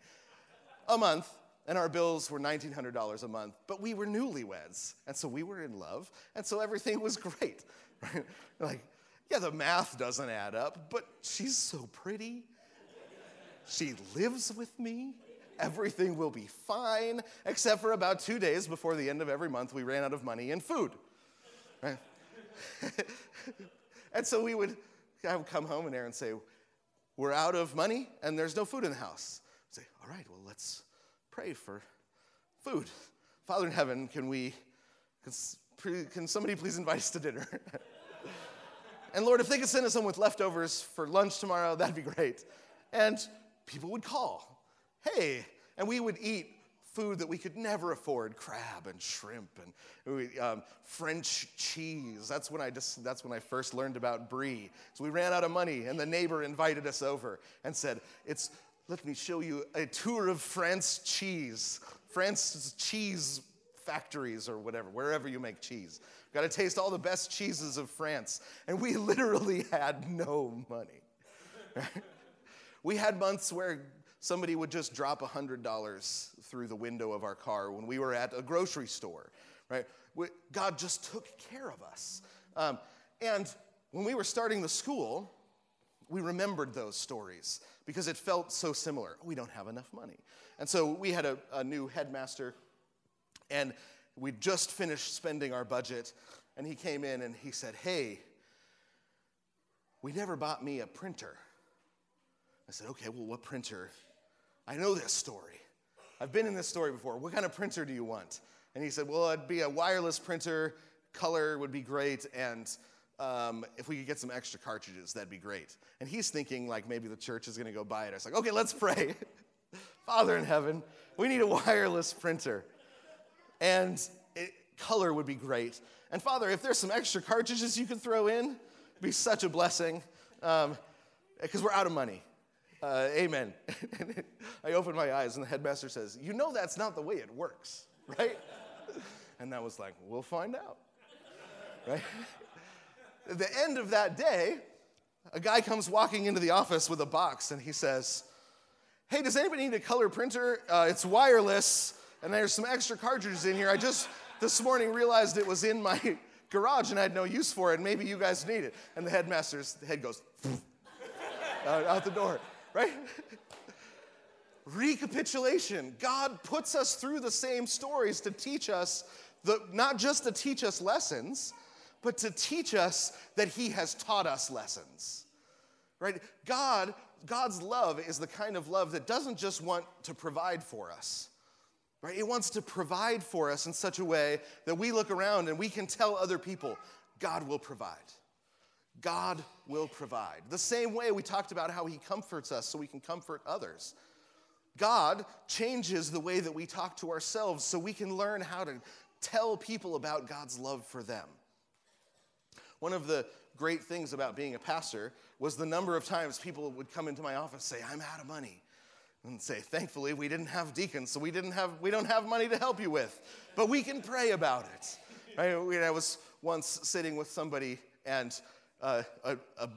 A month, and our bills were $1,900 a month, but we were newlyweds. And so we were in love, and so everything was great. Right? Like, yeah, the math doesn't add up, but she's so pretty. She lives with me. Everything will be fine, except for about two days before the end of every month, we ran out of money and food. Right? and so we would, I would come home and Aaron say, We're out of money and there's no food in the house. I'd say, All right, well, let's pray for food. Father in heaven, can we, can somebody please invite us to dinner? and Lord, if they could send us home with leftovers for lunch tomorrow, that'd be great. And people would call, hey, and we would eat food that we could never afford crab and shrimp and um, french cheese that's when i just that's when i first learned about brie so we ran out of money and the neighbor invited us over and said it's let me show you a tour of France cheese, France's cheese factories or whatever, wherever you make cheese. Got to taste all the best cheeses of France. And we literally had no money. we had months where somebody would just drop $100 through the window of our car when we were at a grocery store, right? God just took care of us. Um, and when we were starting the school, we remembered those stories because it felt so similar. We don't have enough money. And so we had a, a new headmaster, and we just finished spending our budget, and he came in and he said, Hey, we never bought me a printer. I said, Okay, well, what printer? I know this story. I've been in this story before. What kind of printer do you want? And he said, Well, it'd be a wireless printer, color would be great, and um, if we could get some extra cartridges, that'd be great. And he's thinking like maybe the church is going to go buy it. I was like, okay, let's pray. Father in heaven, we need a wireless printer. And it, color would be great. And Father, if there's some extra cartridges you could throw in, it'd be such a blessing. Because um, we're out of money. Uh, amen. I open my eyes and the headmaster says, You know that's not the way it works, right? and that was like, We'll find out, right? At the end of that day, a guy comes walking into the office with a box and he says, Hey, does anybody need a color printer? Uh, it's wireless and there's some extra cartridges in here. I just this morning realized it was in my garage and I had no use for it. And maybe you guys need it. And the headmaster's head goes out, out the door, right? Recapitulation. God puts us through the same stories to teach us, the, not just to teach us lessons, but to teach us that he has taught us lessons. Right? God, God's love is the kind of love that doesn't just want to provide for us. Right? It wants to provide for us in such a way that we look around and we can tell other people, God will provide. God will provide. The same way we talked about how He comforts us so we can comfort others. God changes the way that we talk to ourselves so we can learn how to tell people about God's love for them. One of the great things about being a pastor was the number of times people would come into my office and say, I'm out of money. And say, thankfully, we didn't have deacons, so we, didn't have, we don't have money to help you with, but we can pray about it. Right? I was once sitting with somebody, and uh, a, a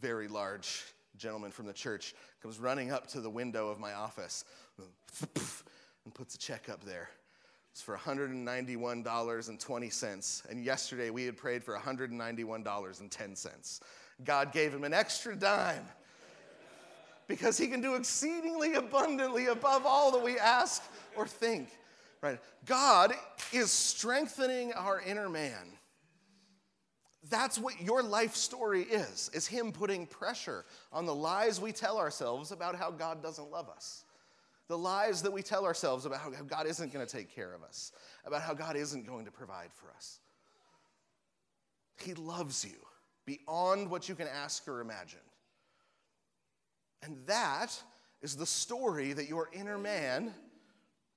very large gentleman from the church comes running up to the window of my office and puts a check up there. It's for $191.20. And yesterday we had prayed for $191.10. God gave him an extra dime because he can do exceedingly abundantly above all that we ask or think. Right? God is strengthening our inner man. That's what your life story is, is him putting pressure on the lies we tell ourselves about how God doesn't love us. The lies that we tell ourselves about how God isn't going to take care of us, about how God isn't going to provide for us. He loves you beyond what you can ask or imagine. And that is the story that your inner man,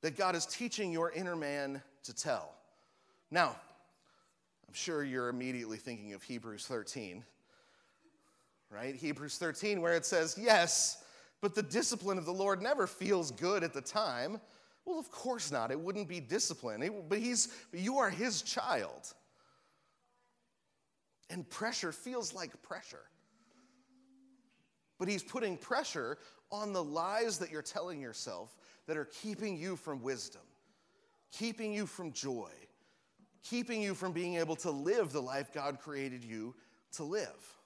that God is teaching your inner man to tell. Now, I'm sure you're immediately thinking of Hebrews 13, right? Hebrews 13, where it says, Yes, but the discipline of the Lord never feels good at the time. Well, of course not. It wouldn't be discipline. But he's, you are his child. And pressure feels like pressure. But he's putting pressure on the lies that you're telling yourself that are keeping you from wisdom, keeping you from joy, keeping you from being able to live the life God created you to live.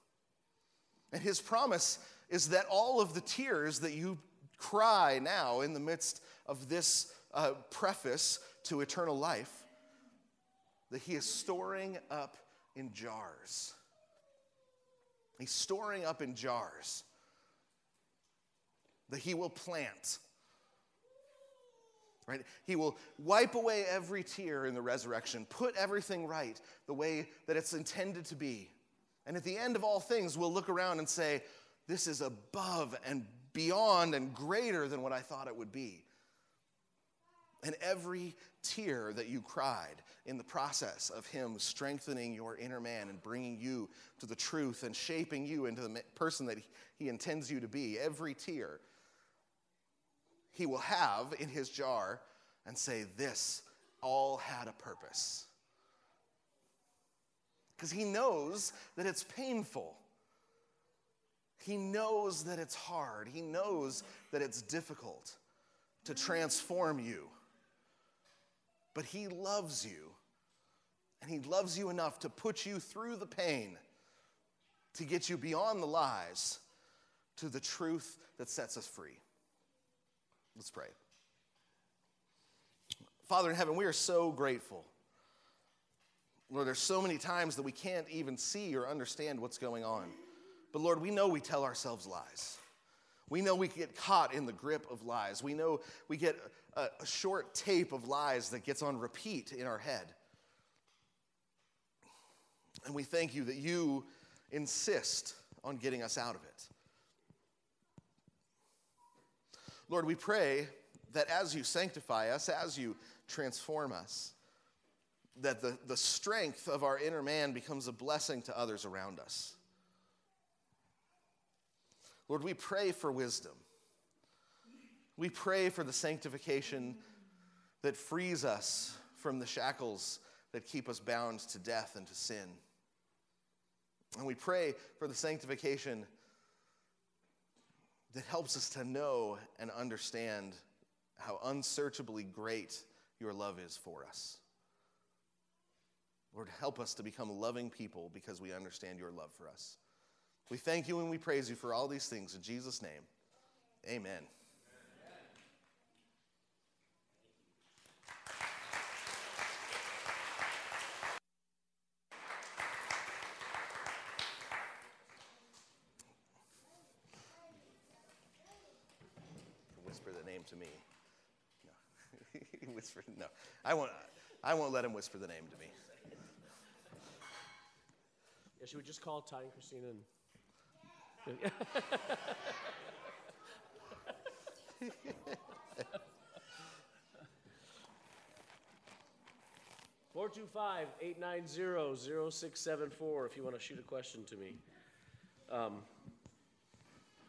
And his promise is that all of the tears that you cry now in the midst of this uh, preface to eternal life, that he is storing up in jars. He's storing up in jars that he will plant Right? He will wipe away every tear in the resurrection, put everything right the way that it's intended to be. And at the end of all things, we'll look around and say, This is above and beyond and greater than what I thought it would be. And every tear that you cried in the process of Him strengthening your inner man and bringing you to the truth and shaping you into the person that He intends you to be, every tear he will have in his jar and say, This all had a purpose. Because he knows that it's painful. He knows that it's hard. He knows that it's difficult to transform you. But he loves you. And he loves you enough to put you through the pain, to get you beyond the lies, to the truth that sets us free. Let's pray. Father in heaven, we are so grateful. Lord, there's so many times that we can't even see or understand what's going on. But Lord, we know we tell ourselves lies. We know we get caught in the grip of lies. We know we get a, a short tape of lies that gets on repeat in our head. And we thank you that you insist on getting us out of it. Lord, we pray that as you sanctify us, as you transform us, that the, the strength of our inner man becomes a blessing to others around us. Lord, we pray for wisdom. We pray for the sanctification that frees us from the shackles that keep us bound to death and to sin. And we pray for the sanctification that helps us to know and understand how unsearchably great your love is for us. Lord, help us to become loving people because we understand your love for us. We thank you and we praise you for all these things. In Jesus' name, amen. name to me. No. He whispered, no. I won't, I won't let him whisper the name to me. Yeah, should we just call Ty and Christina and. Four two five eight nine zero zero six seven four. If you want to shoot a question to me. Um,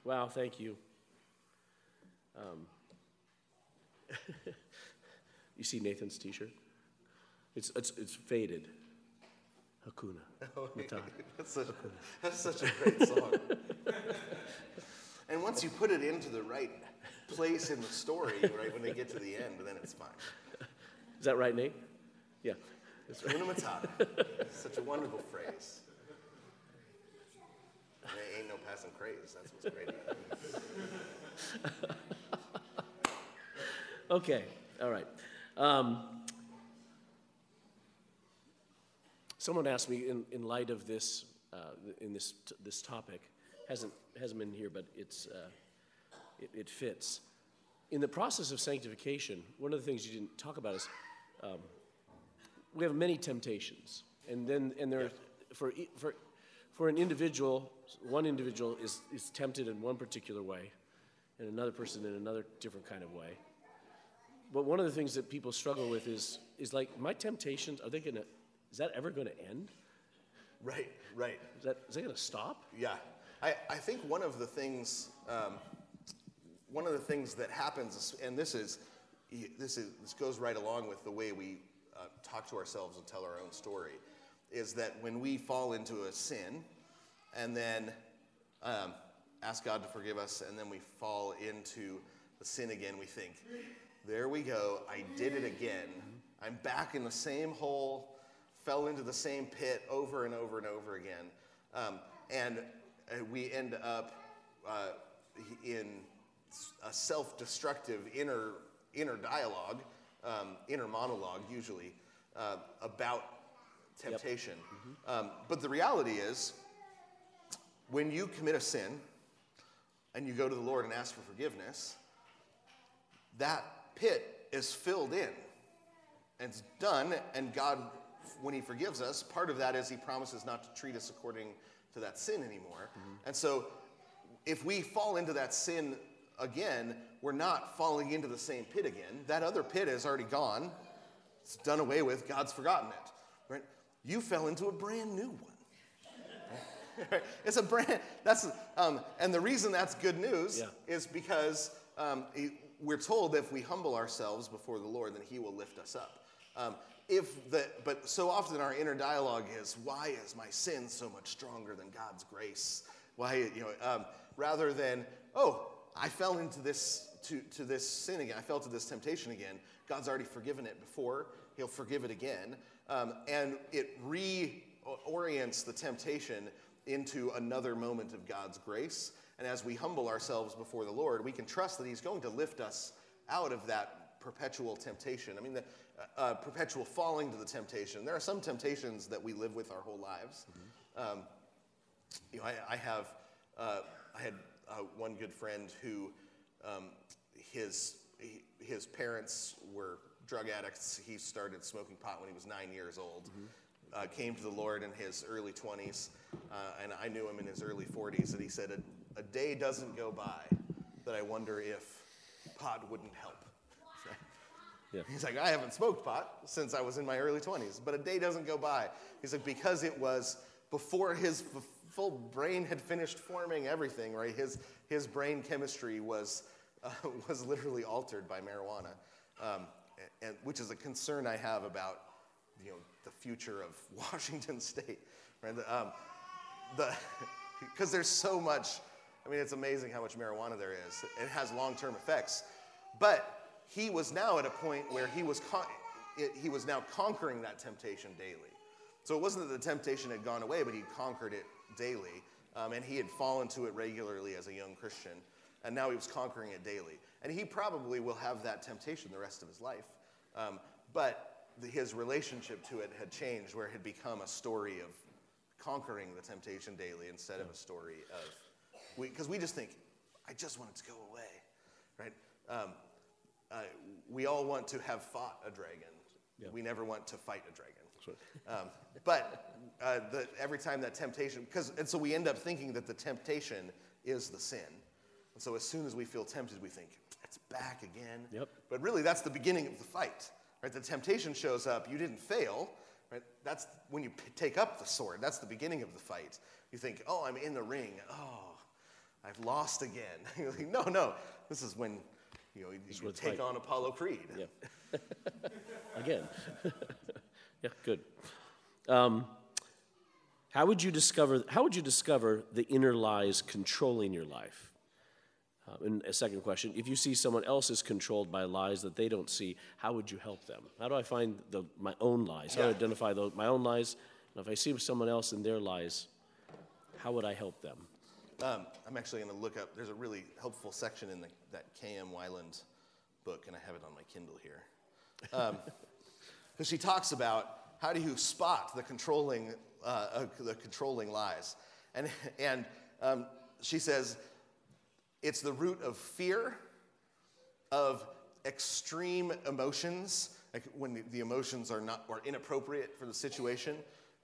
wow, thank you. Um, you see Nathan's T-shirt? It's it's it's faded. Hakuna. Oh, Matata. That's such, that's such a great song. and once you put it into the right place in the story, right when they get to the end, then it's fine. Is that right, Nate? Yeah. That's right. Hakuna Matata. Such a wonderful phrase. And there ain't no passing craze. That's what's great about it. Okay. All right. Um, someone asked me in, in light of this uh, in this this topic hasn't hasn't been here, but it's uh, it, it fits. In the process of sanctification, one of the things you didn't talk about is um, we have many temptations, and then and there for e- for for an individual, one individual is is tempted in one particular way, and another person in another different kind of way. But one of the things that people struggle with is is like my temptations. Are they gonna? Is that ever going to end? Right, right. Is that is that going to stop? Yeah. I, I think one of the things, um, one of the things that happens, and this is, this is, this goes right along with the way we uh, talk to ourselves and tell our own story, is that when we fall into a sin, and then um, ask God to forgive us, and then we fall into the sin again, we think, there we go, I did it again. I'm back in the same hole, fell into the same pit over and over and over again. Um, and uh, we end up uh, in a self destructive inner, inner dialogue, um, inner monologue, usually, uh, about temptation. Um, but the reality is, when you commit a sin and you go to the Lord and ask for forgiveness, that pit is filled in and it's done. And God, when He forgives us, part of that is He promises not to treat us according to that sin anymore. And so, if we fall into that sin again, we're not falling into the same pit again. That other pit is already gone. It's done away with. God's forgotten it. Right? You fell into a brand new one. it's a brand. That's um, and the reason that's good news Yeah. is because um, we're told if we humble ourselves before the Lord, then He will lift us up. Um, if the, but so often our inner dialogue is, why is my sin so much stronger than God's grace? Why, you know, um, rather than, oh, I fell into this to, to this sin again. I fell to this temptation again. God's already forgiven it before. He'll forgive it again, um, and it reorients the temptation into another moment of God's grace. And as we humble ourselves before the Lord, we can trust that He's going to lift us out of that perpetual temptation. I mean, the uh, uh, perpetual falling to the temptation. There are some temptations that we live with our whole lives. Um, you know, I, I have, uh, I had uh, one good friend who, um, his he, his parents were drug addicts. He started smoking pot when he was nine years old. Uh, came to the Lord in his early 20s, uh, and I knew him in his early 40s. And he said, a, day doesn't go by that I wonder if pot wouldn't help. Yeah. He's like, I haven't smoked pot since I was in my early 20s, but a day doesn't go by. He's like, because it was before his f- full brain had finished forming everything, right? His, his brain chemistry was, uh, was literally altered by marijuana, um, and, which is a concern I have about, you know, the future of Washington State, right? The, um, the, because there's so much, I mean, it's amazing how much marijuana there is. It has long-term effects, but he was now at a point where he was, con- it, he was now conquering that temptation daily. So it wasn't that the temptation had gone away, but he conquered it daily. Um, and he had fallen to it regularly as a young Christian. And now he was conquering it daily. And he probably will have that temptation the rest of his life. Um, but the, his relationship to it had changed, where it had become a story of conquering the temptation daily instead of a story of, because we, just think, I just want it to go away, right? Um, uh, we all want to have fought a dragon. Yeah. We never want to fight a dragon. Um, but uh, the, every time that temptation, because and so we end up thinking that the temptation is the sin, and so as soon as we feel tempted, we think it's back again. Yep. But really, that's the beginning of the fight. Right? The temptation shows up. You didn't fail. Right? That's when you p- take up the sword. That's the beginning of the fight. You think, oh, I'm in the ring. Oh, I've lost again. Like, no, no. This is when you know you, you take like. on Apollo Creed. Yeah. Again. yeah, good. Um, how would you discover? How would you discover the inner lies controlling your life? Uh, and a second question: If you see someone else is controlled by lies that they don't see, how would you help them? How do I find the, my own lies? How do I identify those, my own lies? And if I see someone else in their lies, how would I help them? Um, I'm actually going to look up. There's a really helpful section in the, that K.M. Weiland book, and I have it on my Kindle here. Because she talks about how do you spot the controlling, uh, uh, the controlling lies, and and um, she says it's the root of fear, of extreme emotions, like when the, the emotions are not or inappropriate for the situation,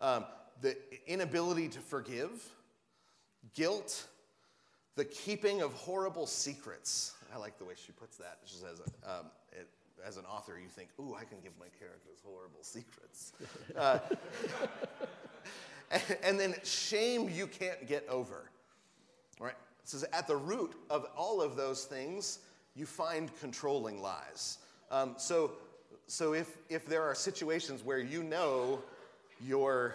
um, the inability to forgive guilt, the keeping of horrible secrets. I like the way she puts that. She says, um, it, as an author, you think, ooh, I can give my characters horrible secrets. Uh, and, and then shame you can't get over. Right? It says, at the root of all of those things, you find controlling lies. Um, so, so if, if there are situations where you know your,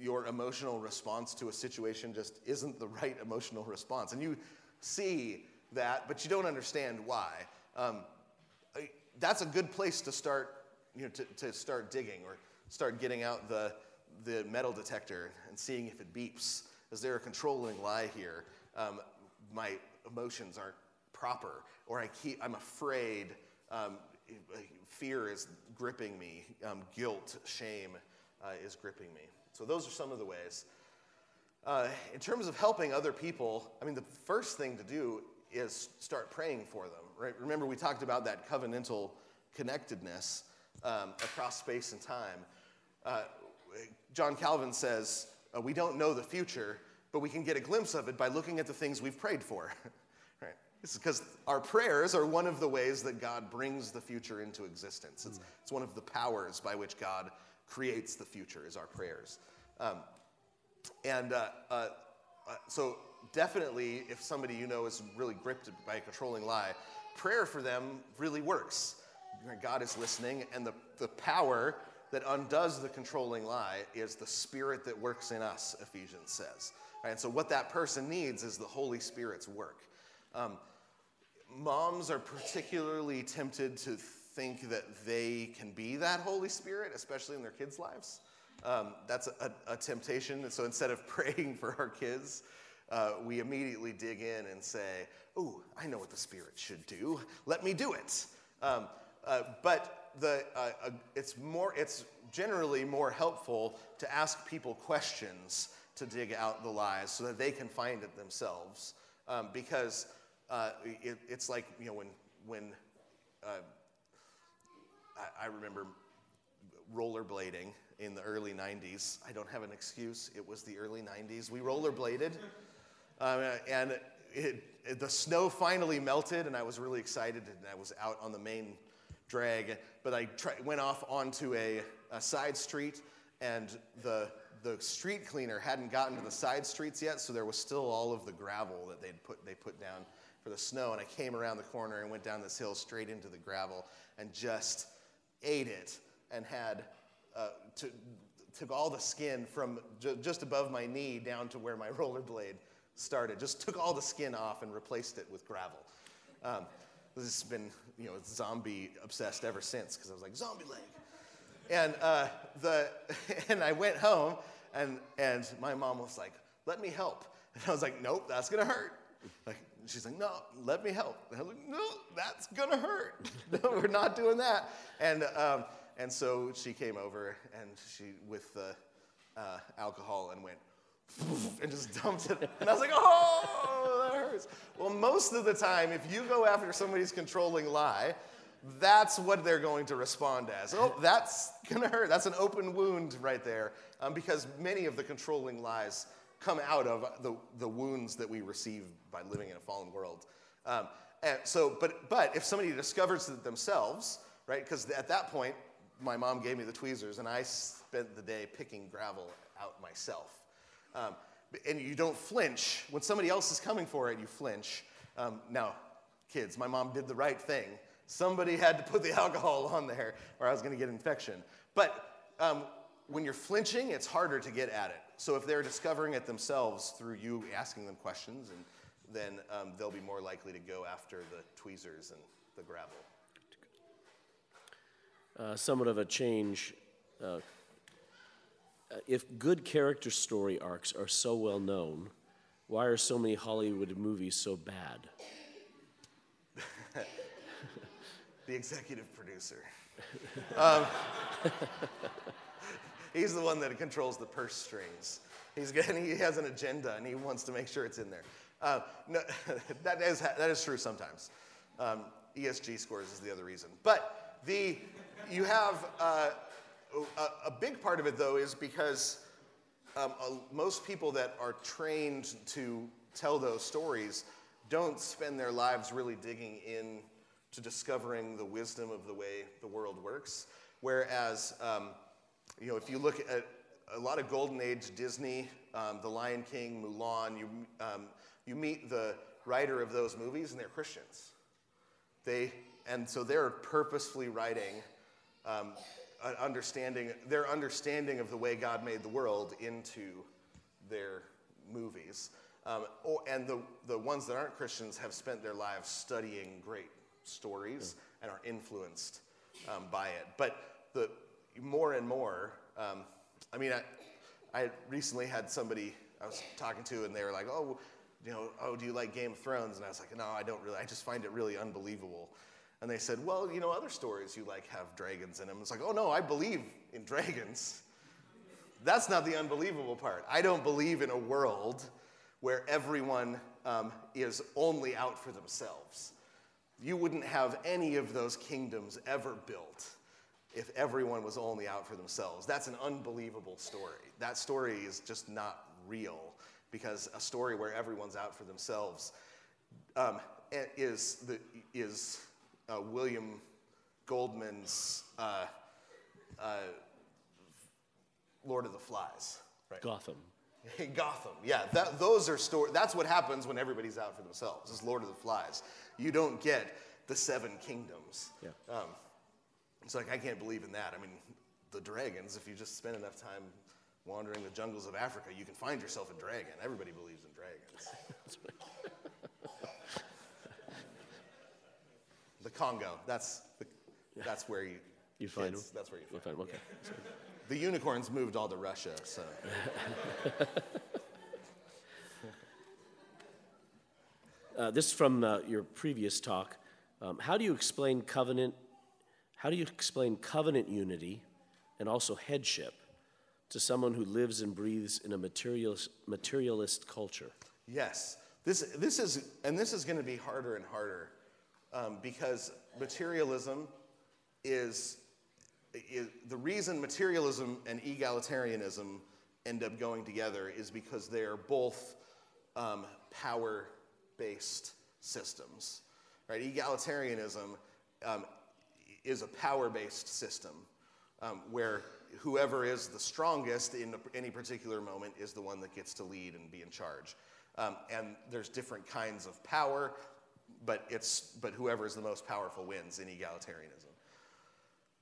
your emotional response to a situation just isn't the right emotional response, and you see that, but you don't understand why, um, that's a good place to start, you know, to, to start digging or start getting out the, the metal detector and seeing if it beeps. Is there a controlling lie here? Um, my emotions aren't proper, or I keep, I'm afraid. Um, fear is gripping me. Um, guilt, shame uh, is gripping me. So those are some of the ways. Uh, in terms of helping other people, I mean, the first thing to do is start praying for them. Right? Remember, we talked about that covenantal connectedness um, across space and time. Uh, John Calvin says, uh, We don't know the future, but we can get a glimpse of it by looking at the things we've prayed for. right? Is because our prayers are one of the ways that God brings the future into existence. It's, it's one of the powers by which God creates the future, is our prayers. Um, and uh, uh, uh, so, definitely, if somebody you know is really gripped by a controlling lie, prayer for them really works. God is listening, and the, the power that undoes the controlling lie is the spirit that works in us, Ephesians says. Right? And so, what that person needs is the Holy Spirit's work. Um, moms are particularly tempted to think that they can be that Holy Spirit, especially in their kids' lives. Um, that's a, a, temptation. And so instead of praying for our kids, uh, we immediately dig in and say, Oh, I know what the Spirit should do. Let me do it. Um, uh, but the, uh, uh, it's, more, it's generally more helpful to ask people questions to dig out the lies so that they can find it themselves. Um, because uh, it, it's like, you know, when, when uh, I, remember rollerblading in the early 90s. I don't have an excuse. It was the early 90s. We rollerbladed. Um, and it, it- the snow finally melted, and I was really excited. And I was out on the main drag, but I went off onto a, a side street, and the, the street cleaner hadn't gotten to the side streets yet, so there was still all of the gravel that they'd put, they put down for the snow. And I came around the corner and went down this hill straight into the gravel and just ate it and had uh, to, took all the skin from ju- just above my knee down to where my rollerblade started. Just took all the skin off and replaced it with gravel. Um, this has been, you know, zombie obsessed ever since because I was like zombie leg. And uh, the and I went home and and my mom was like, "Let me help." And I was like, "Nope, that's gonna hurt." Like she's like, "No, let me help." And I was like, "No, that's gonna hurt. No, we're not doing that." And um, and so she came over and she with the uh, alcohol and went and just dumped it. And I was like, "Oh, that hurts." Well, most of the time, if you go after somebody's controlling lie, that's what they're going to respond as. Oh, that's to hurt. That's an open wound right there, um, because many of the controlling lies come out of the, the wounds that we receive by living in a fallen world. Um, and so, but, but if somebody discovers it themselves, right, because at that point, my mom gave me the tweezers, and I spent the day picking gravel out myself. Um, and you don't flinch. When somebody else is coming for it, you flinch. Um, now, kids, my mom did the right thing. Somebody had to put the alcohol on there, or I was going to get infection. But um, when you're flinching, it's harder to get at it. So if they're discovering it themselves through you asking them questions, and then um, they'll be more likely to go after the tweezers and the gravel. Uh, somewhat of a change. Uh, if good character story arcs are so well known, why are so many Hollywood movies so bad? the executive producer. Um, he's the one that controls the purse strings. He's he has an agenda and he wants to make sure it's in there. Uh, no, that, is, that is true sometimes. Um, ESG scores is the other reason. But the, you have uh, a, a, big part of it, though, is because um, most people that are trained to tell those stories don't spend their lives really digging in to discovering the wisdom of the way the world works. Whereas, um, you know, if you look at a lot of Golden Age Disney, um, The Lion King, Mulan, you, um, you meet the writer of those movies and they're Christians. They, and so they're purposefully writing um, an understanding, their understanding of the way God made the world into their movies. Um, or, and the, the ones that aren't Christians have spent their lives studying great stories and are influenced um, by it. But the more and more, um, I mean, I, I recently had somebody I was talking to, and they were like, "Oh, you know, oh, do you like Game of Thrones?" And I was like, "No, I don't really. I just find it really unbelievable." And they said, "Well, you know, other stories you like have dragons in them." It's like, "Oh no, I believe in dragons." That's not the unbelievable part. I don't believe in a world where everyone um, is only out for themselves you wouldn't have any of those kingdoms ever built if everyone was only out for themselves. That's an unbelievable story. That story is just not real because a story where everyone's out for themselves um, is, the, is uh, William Goldman's uh, uh, Lord of the Flies. Right? Gotham. Gotham, yeah. That, those are story. That's what happens when everybody's out for themselves. Is Lord of the Flies. You don't get the seven kingdoms. Yeah. Um, it's like I can't believe in that. I mean, the dragons. If you just spend enough time wandering the jungles of Africa, you can find yourself a dragon. Everybody believes in dragons. the Congo. That's the, that's where you. You find them. That's where you find, find them. Okay. Yeah. The unicorns moved all to Russia, so. uh, this is from uh, your previous talk. Um, how do you explain covenant? How do you explain covenant unity and also headship to someone who lives and breathes in a materialist, materialist culture? Yes, this this is and this is going to be harder and harder um, because materialism is the reason materialism and egalitarianism end up going together is because they are both um, power based systems. Right? Egalitarianism um, is a power based system um, where whoever is the strongest in any particular moment is the one that gets to lead and be in charge. Um, and there's different kinds of power, but, it's, but whoever is the most powerful wins in egalitarianism.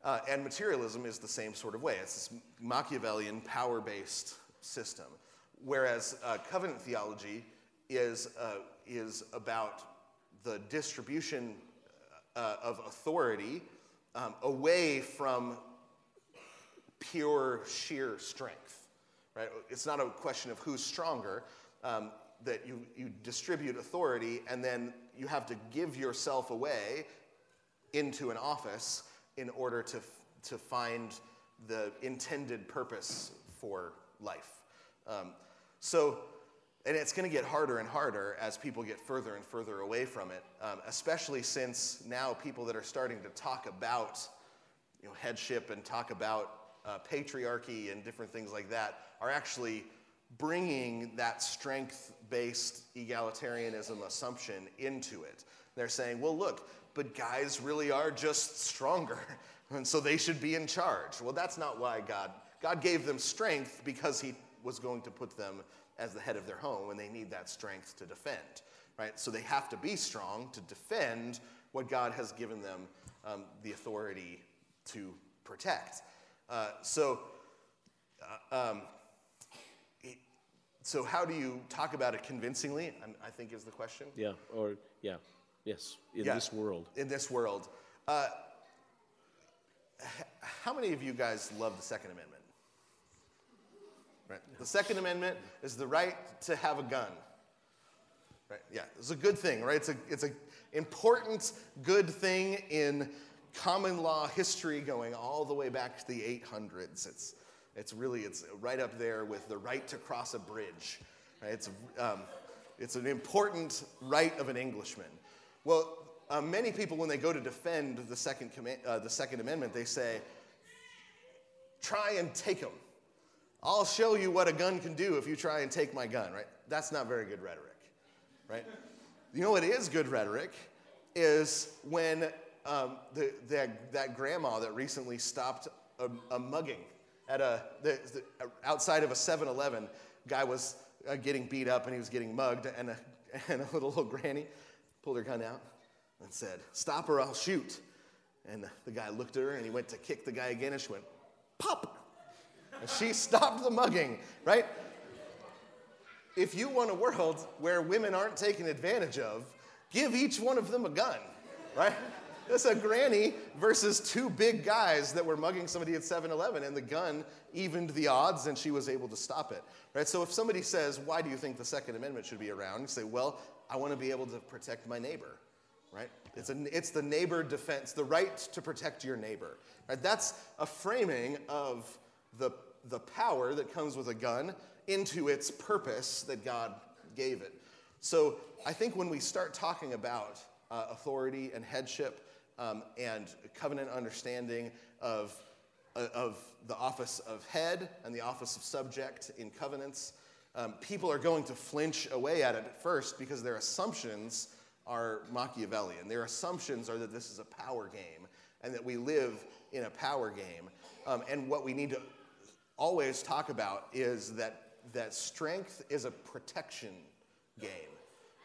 Uh, and materialism is the same sort of way. It's this Machiavellian power based system. Whereas uh, covenant theology is, uh, is about the distribution uh, of authority um, away from pure, sheer strength. Right? It's not a question of who's stronger. Um, that you, you distribute authority and then you have to give yourself away into an office in order to, to find the intended purpose for life. Um, so, and it's going to get harder and harder as people get further and further away from it, um, especially since now people that are starting to talk about you know, headship and talk about uh, patriarchy and different things like that are actually bringing that strength based egalitarianism assumption into it. They're saying, well, look, but guys really are just stronger, and so they should be in charge. Well, that's not why God. God gave them strength because He was going to put them as the head of their home, and they need that strength to defend, right? So they have to be strong to defend what God has given them um, the authority to protect. Uh, so, uh, um, it, so how do you talk about it convincingly? I think is the question. Yeah, or yeah, yes, in yeah, this world. In this world. Uh, how many of you guys love the Second Amendment? Right. The Second Amendment is the right to have a gun. Right. Yeah, it's a good thing, right? It's a it's a important good thing in common law history going all the way back to the 800s. It's it's really it's right up there with the right to cross a bridge. Right? It's um, it's an important right of an Englishman. Well, uh, many people when they go to defend the second uh, the Second Amendment, they say, "Try and take them." I'll show you what a gun can do if you try and take my gun, right? That's not very good rhetoric, right? You know what is good rhetoric? Is when um, the, the, that grandma that recently stopped a, a mugging at a, the, the, outside of a 7 Eleven, guy was uh, getting beat up and he was getting mugged, and a, and a little, little granny pulled her gun out and said, Stop or I'll shoot. And the guy looked at her and he went to kick the guy again, and she went, Pop! And she stopped the mugging, right? If you want a world where women aren't taken advantage of, give each one of them a gun, right? It's a granny versus two big guys that were mugging somebody at 7 Eleven, and the gun evened the odds, and she was able to stop it. Right? So if somebody says, Why do you think the Second Amendment should be around? You say, Well, I want to be able to protect my neighbor. Right? It's, a, it's the neighbor defense, the right to protect your neighbor. Right? That's a framing of the the power that comes with a gun into its purpose that God gave it. So I think when we start talking about uh, authority and headship um, and covenant understanding of, uh, of the office of head and the office of subject in covenants, um, people are going to flinch away at it at first because their assumptions are Machiavellian. Their assumptions are that this is a power game and that we live in a power game. Um, and what we need to always talk about is that, that strength is a protection game,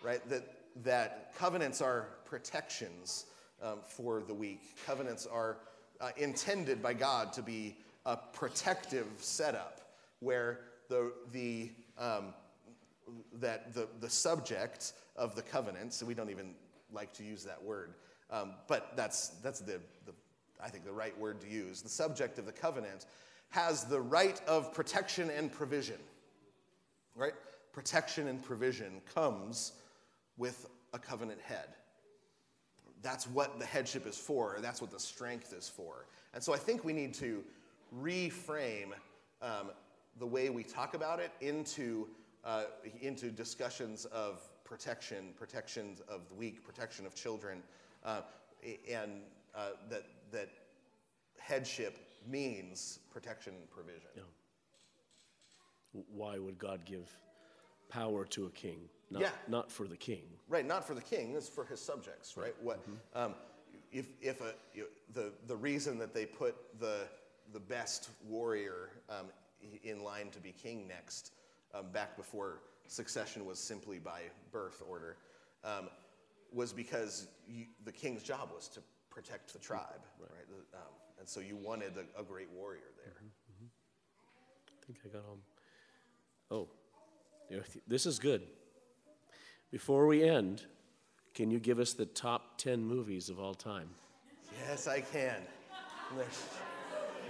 right? That, that covenants are protections um, for the weak. Covenants are uh, intended by God to be a protective setup where the, the, um, that the, the subject of the covenant, so we don't even like to use that word, um, but that's, that's the, the, I think, the right word to use. The subject of the covenant has the right of protection and provision. Right? Protection and provision comes with a covenant head. That's what the headship is for, that's what the strength is for. And so I think we need to reframe um, the way we talk about it into, uh, into discussions of protection, protection of the weak, protection of children, uh, and uh, that, that headship means protection and provision. Yeah. Why would God give power to a king? Not, yeah. not for the king. Right, not for the king, it's for his subjects, right? What, mm-hmm. um, if, if a, you know, the, the reason that they put the, the best warrior um, in line to be king next, um, back before succession was simply by birth order, um, was because you, the king's job was to protect the tribe, right? right? Um, and so you wanted a, a great warrior there. Mm-hmm, mm-hmm. I think I got home. Oh, this is good. Before we end, can you give us the top 10 movies of all time? Yes, I can. There's,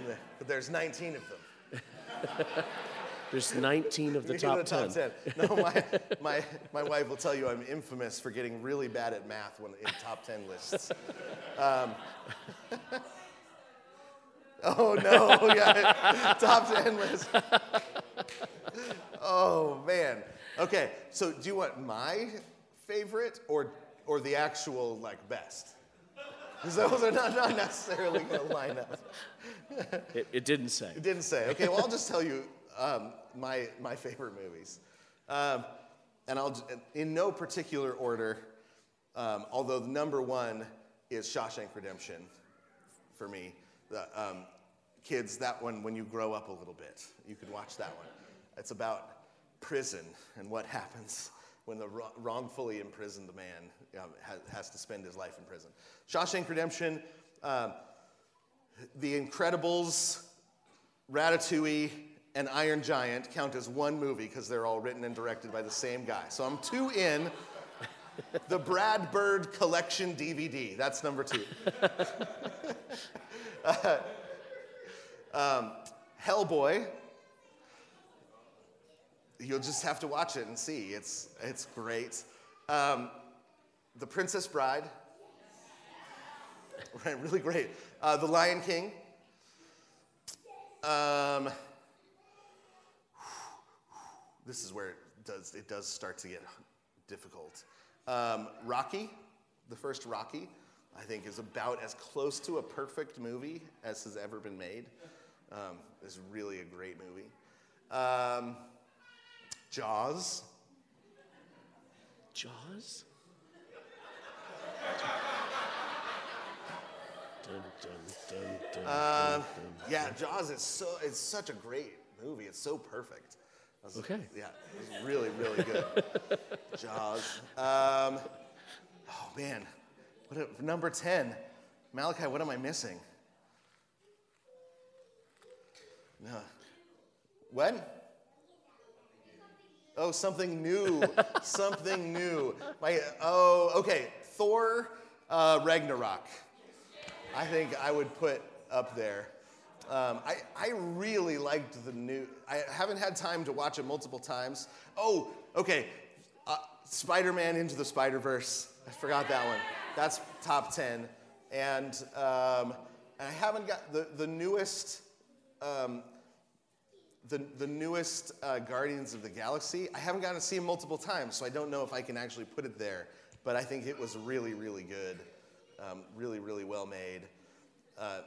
but there's 19 of them. There's 19 of the top, the top 10. 10. No, my, my, my wife will tell you I'm infamous for getting really bad at math when in top 10 lists. Um, Oh no, yeah, top ten list. Oh man, Okay, so do you want my favorite or or the actual like best? Because those are not, not necessarily going to line up. It, it didn't say. It didn't say. Okay, well I'll just tell you um, my my favorite movies, um, and I'll in no particular order. Um, although the number one is Shawshank Redemption, for me. The, um, kids, that one when you grow up a little bit, you could watch that one. It's about prison and what happens when the wrongfully imprisoned man um, has, has to spend his life in prison. Shawshank Redemption, um, The Incredibles, Ratatouille, and Iron Giant count as one movie because they're all written and directed by the same guy. So I'm two in. The Brad Bird Collection DVD. That's number two. Uh, um, Hellboy. You'll just have to watch it and see. It's, it's great. Um, the Princess Bride. Right, really great. Uh, the Lion King. Um, this is where it does, it does start to get difficult. Um, Rocky, the first Rocky, I think is about as close to a perfect movie as has ever been made. Um, it's really a great movie. Um, Jaws. Jaws? Dun, dun, dun, Uh, yeah, Jaws is so it's such a great movie. It's so perfect. Was- Okay. Yeah, it was really really good. Jaws. Um, oh man, what a, number ten, Malachi. What am I missing? No. What? Oh, something new. something new. My oh, okay. Thor, uh, Ragnarok. I think I would put up there. Um, I, I really liked the new. I haven't had time to watch it multiple times. Oh, okay. Uh, Spider Man Into the Spider Verse. I forgot that one. That's top 10. And um, I haven't got the, the newest. Um, the, the newest uh, Guardians of the Galaxy. I haven't gotten to see it multiple times, so I don't know if I can actually put it there. But I think it was really, really good. Um, really, really well made. Uh,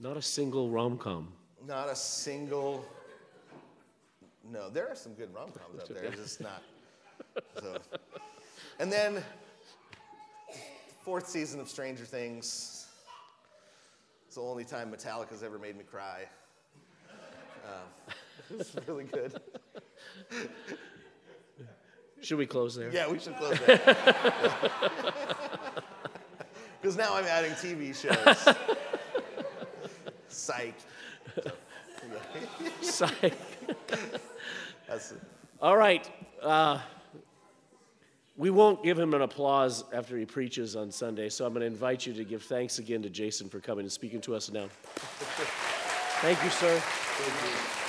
Not a single rom com. not a single. No, there are some good rom coms out there, It's just not. So. And then, fourth season of Stranger Things. It's the only time Metallica's ever made me cry. Uh, it's really good. Should we close there? Yeah, we should close there. Because now I'm adding TV shows. Psych. Psych. All right. Uh, we won't give him an applause after he preaches on Sunday, so I'm going to invite you to give thanks again to Jason for coming and speaking to us now. Thank you, sir. Thank you.